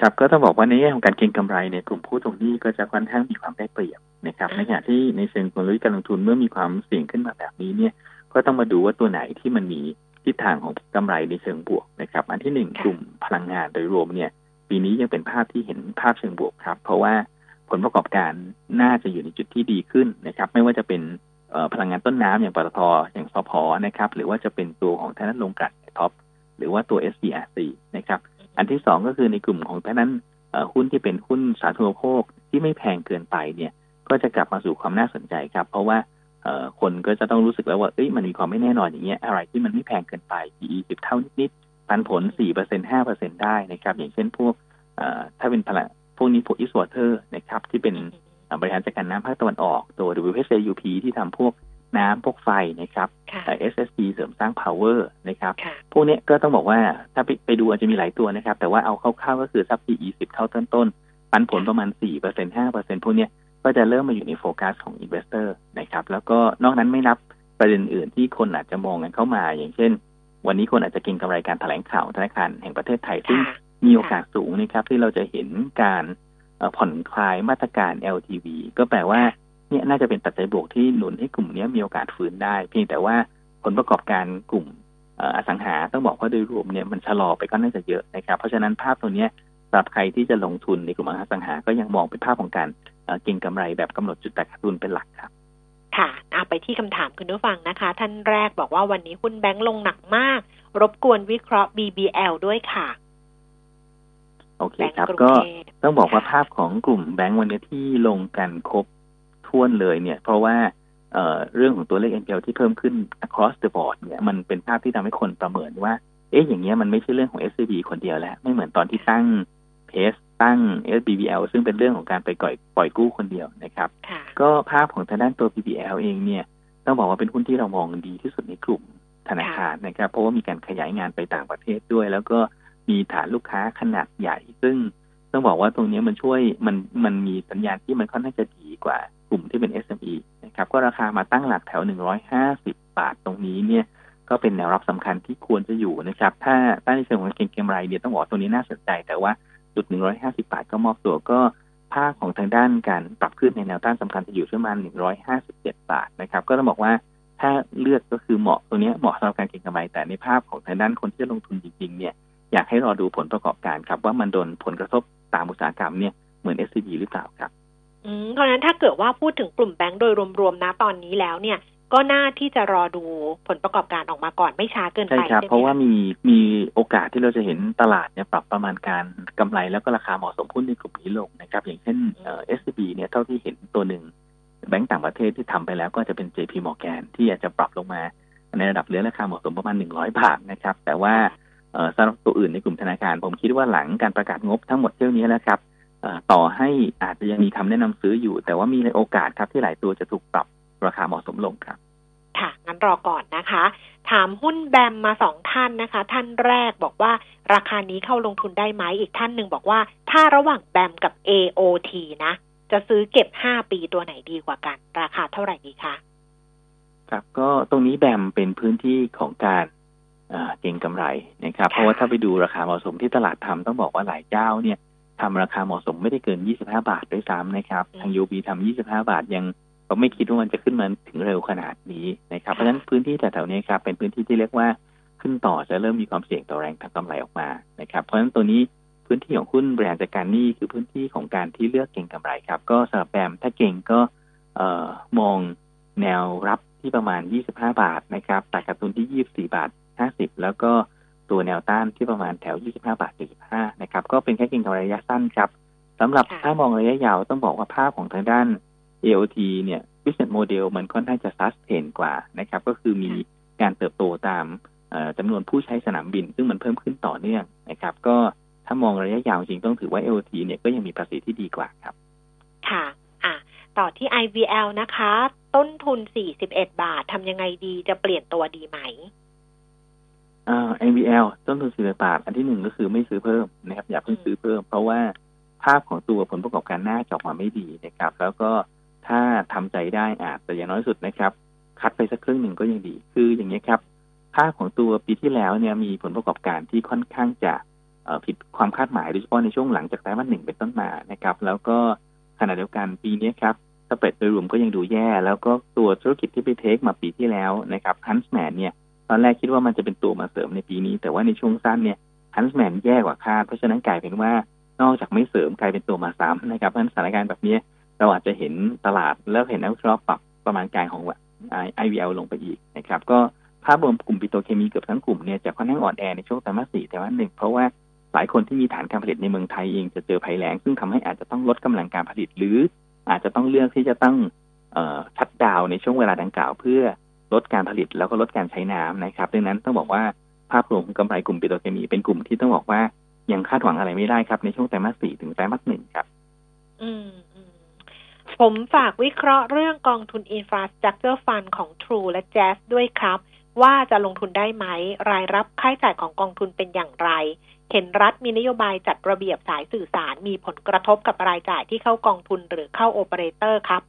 ครับก็ต้องบอกว่าในแง่ของการเก็งกำไรเนี่ยกลุ่มผู้ทวงหนี้ก็จะค่อนข้างมีความได้เปรียบนะครับในขณะที่ในเชิงกลยุทธ์การลงทุนเมื่อมีความเสี่ยงขึ้นมาแบบนี้เนี่ย ก็ต้องมาดูว่าตัวไหนที่มันมีทิศทางของกำไรในเชิงบวกนะครับ อันที่หนึ่งกลุ่มพลังงานโดยรวมเนี่ย ปีนี้ยังเป็นภาพที่เห็นภาพเชิงบวกครับ เพราะว่าผลประกอบการน่าจะอยู่ในจุดที่ดีขึ้นนะครับ ไม่ว่าจะเป็นพลังงานต้นน้ำอย่างปตทอย่างสพนะครับ หรือว่าจะเป็นตัวของท่านั้นลงกัดท็อปหรือว่าตัว SCRC นะครับ อันที่สองก็คือในกลุ่มของท่านั้นหุ้นที่เป็นหุ้นสาธารณูปโภคที่ไม่แพงเกินไปเนี่ย ก็จะกลับมาสู่ความน่าสนใจครับ เพราะว่าคนก็จะต้องรู้สึกแล้วว่าเอ้ยมันมีความไม่แน่นอนอย่างเงี้ยอะไรที่มันไม่แพงเกินไป PE สิบเท่านิด ปันผลสี่เปอร์เซ็นต์ห้าเปอร์เซ็นต์ได้นะครับ อย่างเช่นพวกถ้าเป็นพลังพวกนี้พวก East Water นะครับ ที่เป็นบริหารจัดการน้ำภาคตะวันออก ตัว WHUP ที่ทำพวกน้ำพวกไฟนะครับ SSD เสริมสร้าง power นะครับ พวกนี้ก็ต้องบอกว่าถ้าไปดูอาจจะมีหลายตัวนะครับ แต่ว่าเอาคร่าวๆก็คือซับ PE 10เท่าต้นๆปันผลประมาณ4%เปอร์เซ็นต์5เปอร์เซ็นต์พวกนี้ก็จะเริ่มมาอยู่ในโฟกัสของ investor นะครับ แล้วก็นอกนั้นไม่นับประเด็นอื่นที่คนอาจจะมองกันเข้ามา อย่างเช่น วันนี้คนอาจจะเก็งกำไรการแถลงข่าวธนาคารแห่งประเทศไทยซึ่งมีโอกาสสูงนะครับที่เราจะเห็นการผ่อนคลายมาตรการ LTV ก็แปลว่าเนี่ยน่าจะเป็นปัจจัยบวกที่หนุนให้กลุ่มนี้มีโอกาสฟื้นได้ เพียงแต่ว่าผลประกอบการกลุ่มอสังหาต้องบอกว่าโดยรวมเนี่ยมันชะลอไปก็น่าจะเยอะนะครับ เพราะฉะนั้นภาพตัวนี้สำหรับใครที่จะลงทุนในกลุ่มอสังหา ก็ยังมองเป็นภาพของการเก็งกำไรแบบกำหนดจุดตัดขาดทุนเป็นหลักครับ ค่ะเอาไปที่คำถามคุณผู้ฟังนะคะ ท่านแรกบอกว่าวันนี้หุ้นแบงค์ลงหนักมาก รบกวนวิเคราะห์ BBL ด้วยค่ะ โอเคครับแบงก์ก็กรุงเทพต้องบอกว่าค่ะภาพของกลุ่มแบงก์วันนี้ที่ลงกันครบถ้วนเลยเนี่ย เพราะว่าเอ่อเรื่องของตัวเลข NPL ที่เพิ่มขึ้น across the board เนี่ยมันเป็นภาพที่ทำให้คนประเมินว่า เอ๊ะอย่างเงี้ยมันไม่ใช่เรื่องของ SCB คนเดียวแล้ว ไม่เหมือนตอนที่ตั้งเพส ตั้ง SBBL ซึ่งเป็นเรื่องของการไปก่อยปล่อยกู้คนเดียวนะครับค่ะก็ภาพของทางด้านตัว PBL เองเนี่ยต้องบอกว่าเป็นหุ้นที่เรามองดีที่สุดในกลุ่มธนาคารนะครับ เพราะว่ามีการขยายงานไปต่างประเทศด้วย แล้วก็มีฐานลูกค้าขนาดใหญ่ ซึ่งต้องบอกว่าตรงนี้มันช่วยมันมันมีสัญญาณที่มันค่อนข้างจะดีกว่ากลุ่มที่เป็น SME นะครับก็ราคามาตั้งหลักแถว 150 บาทตรงนี้เนี่ยก็เป็นแนวรับสำคัญที่ควรจะอยู่นะครับ ถ้าถ้าในเชิงของเก็งกำไรเนี่ยต้องบอกว่าตรงนี้น่าสนใจ แต่ว่า จุด150 บาทก็มอบตัวก็ภาคของทางด้านการปรับขึ้นในแนวต้านสำคัญจะอยู่ที่ประมาณ 157 บาทนะครับ ก็ต้องบอกว่าถ้าเลือกก็คือเหมาะตัวนี้เหมาะสำหรับการเก็งกำไร แต่ในภาพของทางด้านคนที่จะลงทุนจริงๆ เนี่ยอยากให้รอดูผลประกอบการครับ ว่ามันโดนผลกระทบตามอุตสาหกรรมเนี่ยเหมือน SCB หรือเปล่าครับ อืมเพราะฉะนั้นถ้าเกิดว่าพูดถึงกลุ่มแบงก์โดยรวมๆนะตอนนี้แล้วเนี่ย ก็น่าที่จะรอดูผลประกอบการออกมาก่อนไม่ช้าเกินใช่ไปครับใช่ไหมเพราะว่าคมีมีโอกาสที่เราจะเห็นตลาดเนี่ยปรับประมาณการกำไรแล้วก็ราคาเหมาะสมหุ้นในกลุ่มนี้ลงนะครับ อย่างเช่นเอ่อ SCB เนี่ยเท่าที่เห็นตัวหนึ่งแบงก์ต่างประเทศที่ทำไปแล้วก็จะเป็น JP Morgan ที่อาจจะปรับลงมาในระดับเหลือราคาเหมาะสมประมาณ 100 บาทนะครับ แต่ว่าเอ่อสำหรับตัวอื่นในกลุ่มธนาคาร ผมคิดว่าหลังการประกาศงบทั้งหมดเที่ยวนี้แล้วครับเอ่อต่อให้อาจจะยังมีคำแนะนำซื้ออยู่ แต่ว่ามีโอกาสครับที่หลายตัวจะถูกปรับ ราคาเหมาะสมลงครับ ค่ะ งั้นรอก่อนนะคะ ถามหุ้นแบมมาสองท่านนะคะ ท่านแรกบอกว่าราคานี้เข้าลงทุนได้ไหมอีกท่านหนึ่งบอกว่า ถ้าระหว่างแบมกับ AOT นะ จะซื้อเก็บห้าปีตัวไหนดีกว่ากัน ราคาเท่าไหร่ดีคะครับก็ตรงนี้แบมเป็นพื้นที่ของการเอ่อเก็งกำไรนะครับ เพราะว่าถ้าไปดูราคาเหมาะสมที่ตลาดทำต้องบอกว่าหลายเจ้าเนี่ยทำราคาเหมาะสมไม่ได้เกิน 25 บาทด้วยซ้ำนะครับ ทาง UB ทำ25 บาทยัง ก็ไม่คิดว่ามันจะขึ้นมาถึงเร็วขนาดนี้นะครับเพราะฉะนั้นพื้นที่แถวๆนี้ครับเป็นพื้นที่ที่เรียกว่าขึ้นต่อจะเริ่มมีความเสี่ยงต่อแรงทางกำไรออกมานะครับเพราะฉะนั้นตัวนี้พื้นที่ของหุ้นบริหารจัดการหนี้คือพื้นที่ของการที่เลือกเก็งกำไรครับ ก็สำหรับแบมถ้าเก่งก็เอ่อมองแนวรับที่ประมาณ 25 บาทนะครับตัดกับทุนที่ 24 บาท 50 แล้วก็ตัวแนวต้านที่ประมาณแถว 25 บาท75นะครับ ก็เป็นแค่เก็งกำไรระยะสั้นครับสำหรับค่ะถ้ามองระยะยาวต้องบอกว่าภาพของทางด้าน AOT เนี่ย business model มันค่อนข้างจะ sustain กว่านะครับ ก็คือมีการเติบโตตามเอ่อจำนวนผู้ใช้สนามบิน ซึ่งมันเพิ่มขึ้นต่อเนื่องนะครับ ก็ถ้ามองระยะยาวจริงต้องถือว่า AOT เนี่ยก็ยังมีภาษีที่ดีกว่าครับ ค่ะอะ ต่อที่ IVL นะคะ ต้นทุน 41 บาททำยังไงดีจะเปลี่ยนตัวดีไหมอ่า NVL ต้นทุนสี่บาท อันที่หนึ่งก็คือไม่ซื้อเพิ่มนะครับ อย่าเพิ่งซื้อเพิ่ม เพราะว่าภาพของตัวผลประกอบการหน้าจะออกมาไม่ดีนะครับ แล้วก็ ถ้าทำใจได้อาจแต่อย่างน้อยสุดนะครับ คัดไปสักครึ่งหนึ่งก็ยังดี คืออย่างนี้ครับ ภาพของตัวปีที่แล้วเนี่ยมีผลประกอบการที่ค่อนข้างจะผิดความคาดหมายโดยเฉพาะในช่วงหลังจากไตรมาสหนึ่งเป็นต้นมานะครับ แล้วก็ขณะเดียวกันปีนี้ครับสเปรดโดยรวมก็ยังดูแย่ แล้วก็ตัวธุรกิจที่ไปเทคมาปีที่แล้วนะครับฮันส์แมนเนี่ยตอนแรกคิดว่ามันจะเป็นตัวมาเสริมในปีนี้ แต่ว่าในช่วงสั้นเนี่ยฮันส์แมนแย่กว่าคาดเพราะฉะนั้นกลายเป็นว่านอกจากไม่เสริมกลายเป็นตัวมาซ้ำนะครับเพราะฉะนั้นสถานการณ์แบบนี้ เราอาจจะเห็นตลาดแล้วเห็นนักวิเคราะห์ปรับประมาณการของไอวีเอลงไปอีกนะครับ ก็ภาพรวมกลุ่มปิโตรเคมีเกือบทั้งกลุ่มเนี่ยจะค่อนข้างอ่อนแอในช่วงไตรมาสสี่ไตรมาสหนึ่งเพราะว่าหลายคนที่มีฐานการผลิตในเมืองไทยเองจะเจอภัยแล้งซึ่งทำให้อาจจะต้องลดกำลังการผลิต หรืออาจจะต้องเลือกที่จะต้องชัดดาวในช่วงเวลาดังกล่าว เพื่อลดการผลิตแล้วก็ลดการใช้น้ำนะครับดังนั้นต้องบอกว่าภาพรวมกำไรกลุ่มปิโตรเคมีเป็นกลุ่มที่ต้องบอกว่ายังคาดหวังอะไรไม่ได้ครับในช่วงไตรมาสสี่ถึงไตรมาสหนึ่งครับ อืม ผมฝากวิเคราะห์เรื่องกองทุน Infrastructure Fund ของ True และ Jazz ด้วยครับ ว่าจะลงทุนได้ไหม รายรับค่าใช้จ่ายของกองทุนเป็นอย่างไร เห็นรัฐมีนโยบายจัดระเบียบสายสื่อสารมีผลกระทบกับรายจ่ายที่เข้ากองทุนหรือเข้าโอเปอเรเตอร์ครับ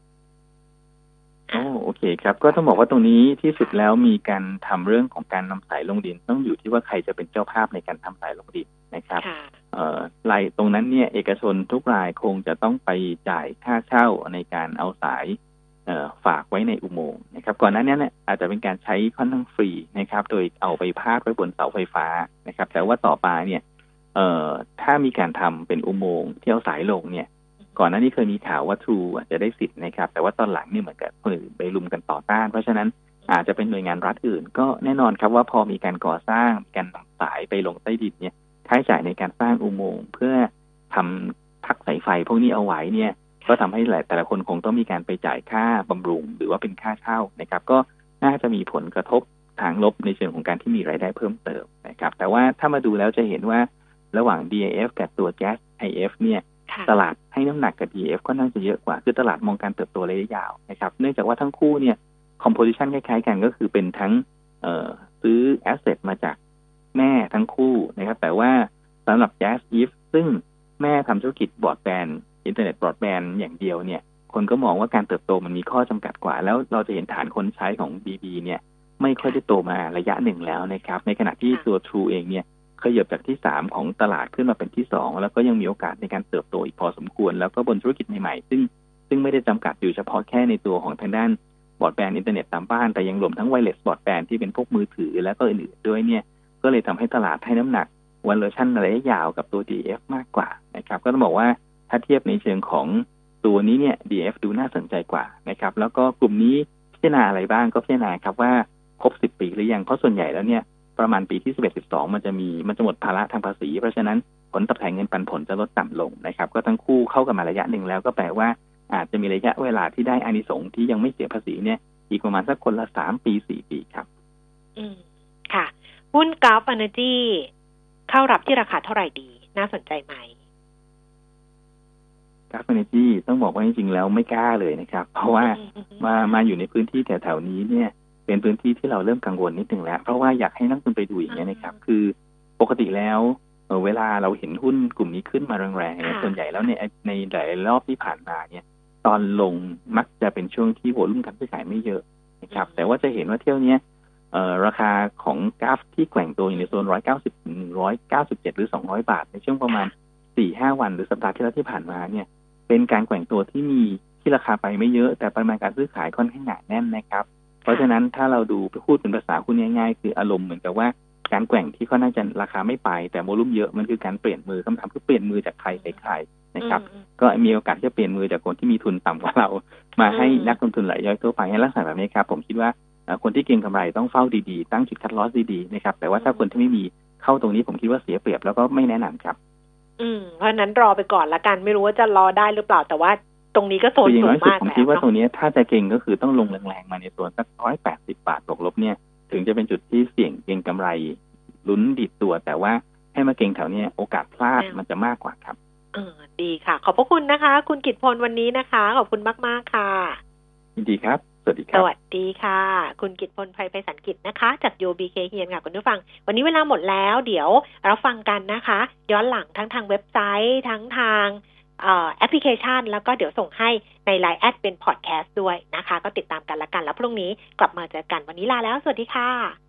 อ๋อโอเคครับ ก็ต้องบอกว่าตรงนี้ที่สุดแล้วมีการทำเรื่องของการนำสายลงดิน ต้องอยู่ที่ว่าใครจะเป็นเจ้าภาพในการทำสายลงดินนะครับค่ะเอ่อรายตรงนั้นเนี่ยเอกชนทุกรายคงจะต้องไปจ่ายค่าเช่าในการเอาสายเอ่อฝากไว้ในอุโมงค์นะครับก่อนหน้านี้เนี่ยอาจจะเป็นการใช้ค่อนข้างฟรีนะครับ โดยเอาไปพาดไว้บนเสาไฟฟ้านะครับ แต่ว่าต่อไปเนี่ยเอ่อถ้ามีการทำเป็นอุโมงค์ที่เอาสายลงเนี่ย ก่อนหน้านี้เคยมีข่าวว่า True อาจจะได้สิทธิ์นะครับ แต่ว่าตอนหลังเนี่ยเหมือนกับคนอื่นไปรุมกันต่อต้าน เพราะฉะนั้นอาจจะเป็นหน่วยงานรัฐอื่น ก็แน่นอนครับว่าพอมีการก่อสร้างการนำสายไปลงใต้ดินเนี่ยค่าใช้จ่ายในการสร้างอุโมงค์เพื่อทำพักสายไฟพวกนี้เอาไว้เนี่ย ก็ทำให้หลายแต่ละคนคงต้องมีการไปจ่ายค่าบำรุง หรือว่าเป็นค่าเช่านะครับ ก็น่าจะมีผลกระทบทางลบในเชิงของการที่มีรายได้เพิ่มเติมนะครับ แต่ว่าถ้ามาดูแล้วจะเห็นว่าระหว่าง DAF กับตัว Gas IF เนี่ย ตลาดให้น้ำหนักกับ DF ก็น่าจะเยอะกว่า คือตลาดมองการเติบโตระยะยาวนะครับ เนื่องจากว่าทั้งคู่เนี่ย composition คล้ายๆกันก็คือเป็นทั้งเอซื้อ asset มาจากแม่ทั้งคู่นะครับ แต่ว่าสำหรับ JASIF ซึ่งแม่ทำธุรกิจ broadband internet broadband อย่างเดียวเนี่ย คนก็มองว่าการเติบโตมันมีข้อจำกัดกว่า แล้วเราจะเห็นฐานคนใช้ของ 3BB เนี่ย ไม่ค่อยได้โตมาระยะหนึ่งแล้วนะครับ ในขณะที่ตัว True เองเนี่ย ขยับจากที่สามของตลาดขึ้นมาเป็นที่สองแล้วก็ยังมีโอกาสในการเติบโตอีกพอสมควร แล้วก็บนธุรกิจใหม่ๆ ซึ่งซึ่งไม่ได้จำกัดอยู่เฉพาะแค่ในตัวของทางด้าน broadband internet ตามบ้าน แต่ยังรวมทั้ง wireless broadband ที่เป็นพวกมือถือแล้วก็อื่นๆด้วยเนี่ยก็เลยทำให้ตลาดให้น้ำหนักวันเลชั่นระยะยาวกับตัว DF มากกว่านะครับก็ต้องบอกว่าถ้าเทียบในเชิงของตัวนี้เนี่ย DF ดูน่าสนใจกว่านะครับแล้วก็กลุ่มนี้พิจารณาอะไรบ้างก็พิจารณาครับว่าครบ 10 ปีหรือยังเพราะส่วนใหญ่แล้วเนี่ย ประมาณปีที่ 11 12 มันจะมีมันจะหมดภาระทางภาษี เพราะฉะนั้นผลตอบแทนเงินปันผลจะลดต่ำลงนะครับ ก็ทั้งคู่เข้ากันมาระยะหนึ่งแล้วก็แปลว่าอาจจะมีระยะเวลาที่ได้อานิสงส์ที่ยังไม่เสียภาษีเนี่ย อีกประมาณสักคนละสามปีสี่ปีครับ อืม ค่ะ หุ้นกราฟ Energy เข้ารับที่ราคาเท่าไหร่ดี น่าสนใจไหมกราฟเอเนจีต้องบอกว่าจริงๆแล้วไม่กล้าเลยนะครับ เพราะว่ามามาอยู่ในพื้นที่แถวๆนี้เนี่ย เป็นพื้นที่ที่เราเริ่มกังวลนิดหนึ่งแล้ว เพราะว่าอยากให้นักลงทุนไปดูอย่างนี้ยนะครับ คือปกติแล้วเอ่อเวลาเราเห็นหุ้นกลุ่มนี้ขึ้นมาแรงๆเนี่ยค่ะส่วนใหญ่แล้วเนี่ยในหลายรอบที่ผ่านมาเนี่ยตอนลงมักจะเป็นช่วงที่โวลุ่มการซื้อขายไม่เยอะนะครับ แต่ว่าจะเห็นว่าเที่ยวเนี้ยเอ่อราคาของกราฟที่แกว่งตัวอยู่ในโซน 190 ถึง 197 หรือ 200 บาท ในช่วงประมาณ 4-5 วัน หรือสัปดาห์ที่แล้วที่ผ่านมาเนี่ย เป็นการแกว่งตัวที่มีที่ราคาไปไม่เยอะ แต่ปริมาณการซื้อขายค่อนข้างหนาแน่นนะครับ เพราะฉะนั้นถ้าเราดูพูดเป็นภาษาคุณง่ายๆ คืออารมณ์เหมือนกับว่าการแกว่งที่ค่อนข้างจะราคาไม่ไป แต่โวลุ่มเยอะมันคือการเปลี่ยนมือคำถามคือเปลี่ยนมือจากใครไปใครนะครับอืมก็มีโอกาสที่จะเปลี่ยนมือจากคนที่มีทุนต่ำกว่าเรา มาให้อืมนักลงทุนรายย่อยทั่วไปให้ลักษณะแบบนี้ครับผมคิดว่าเอ่อคนที่เก็งกำไรต้องเฝ้าดีๆ ตั้งจุดคัดลอสดีๆนะครับแต่ว่าถ้าคนที่ไม่มีเข้าตรงนี้ผมคิดว่าเสียเปรียบแล้วก็ไม่แนะนำครับ อืมเพราะฉะนั้นรอไปก่อนละกันไม่รู้ว่าจะรอได้หรือเปล่าแต่ว่า ตรงนี้ก็โซนคืออย่างสูน้งอยสุดมากผมแล้วคิดว่าเนาะตรงนี้ถ้าจะเก่งก็คือต้องลงแรงๆมาในส่วนสักร้อยแปดสิบาทบวกลบเนี่ย ถึงจะเป็นจุดที่เสี่ยงเก่งกำไรลุ้นดีดตัวแต่ว่าให้มาเก็งแถวเนี้ยโอกาสพลาดมันจะมากกว่าครับ เออดีค่ะ ขอบพระคุณนะคะ คุณกิตพลวันนี้นะคะ ขอบคุณมากๆค่ะยินดีครับสวัสดีครับสวัสดีค่ะ คุณกิจพลไพรไพศาลกิจนะคะ จาก UBK เฮียนค่ะคุณผู้ฟัง วันนี้เวลาหมดแล้ว เดี๋ยวเราฟังกันนะคะ ย้อนหลังทั้งทางเว็บไซต์ทั้งทางเอ่อ แอปพลิเคชัน แล้วก็เดี๋ยวส่งให้ใน LINE@เป็นพอดแคสต์ด้วยนะคะ ก็ติดตามกันละกัน แล้วพรุ่งนี้กลับมาเจอกันวันนี้ลาแล้ว สวัสดีค่ะ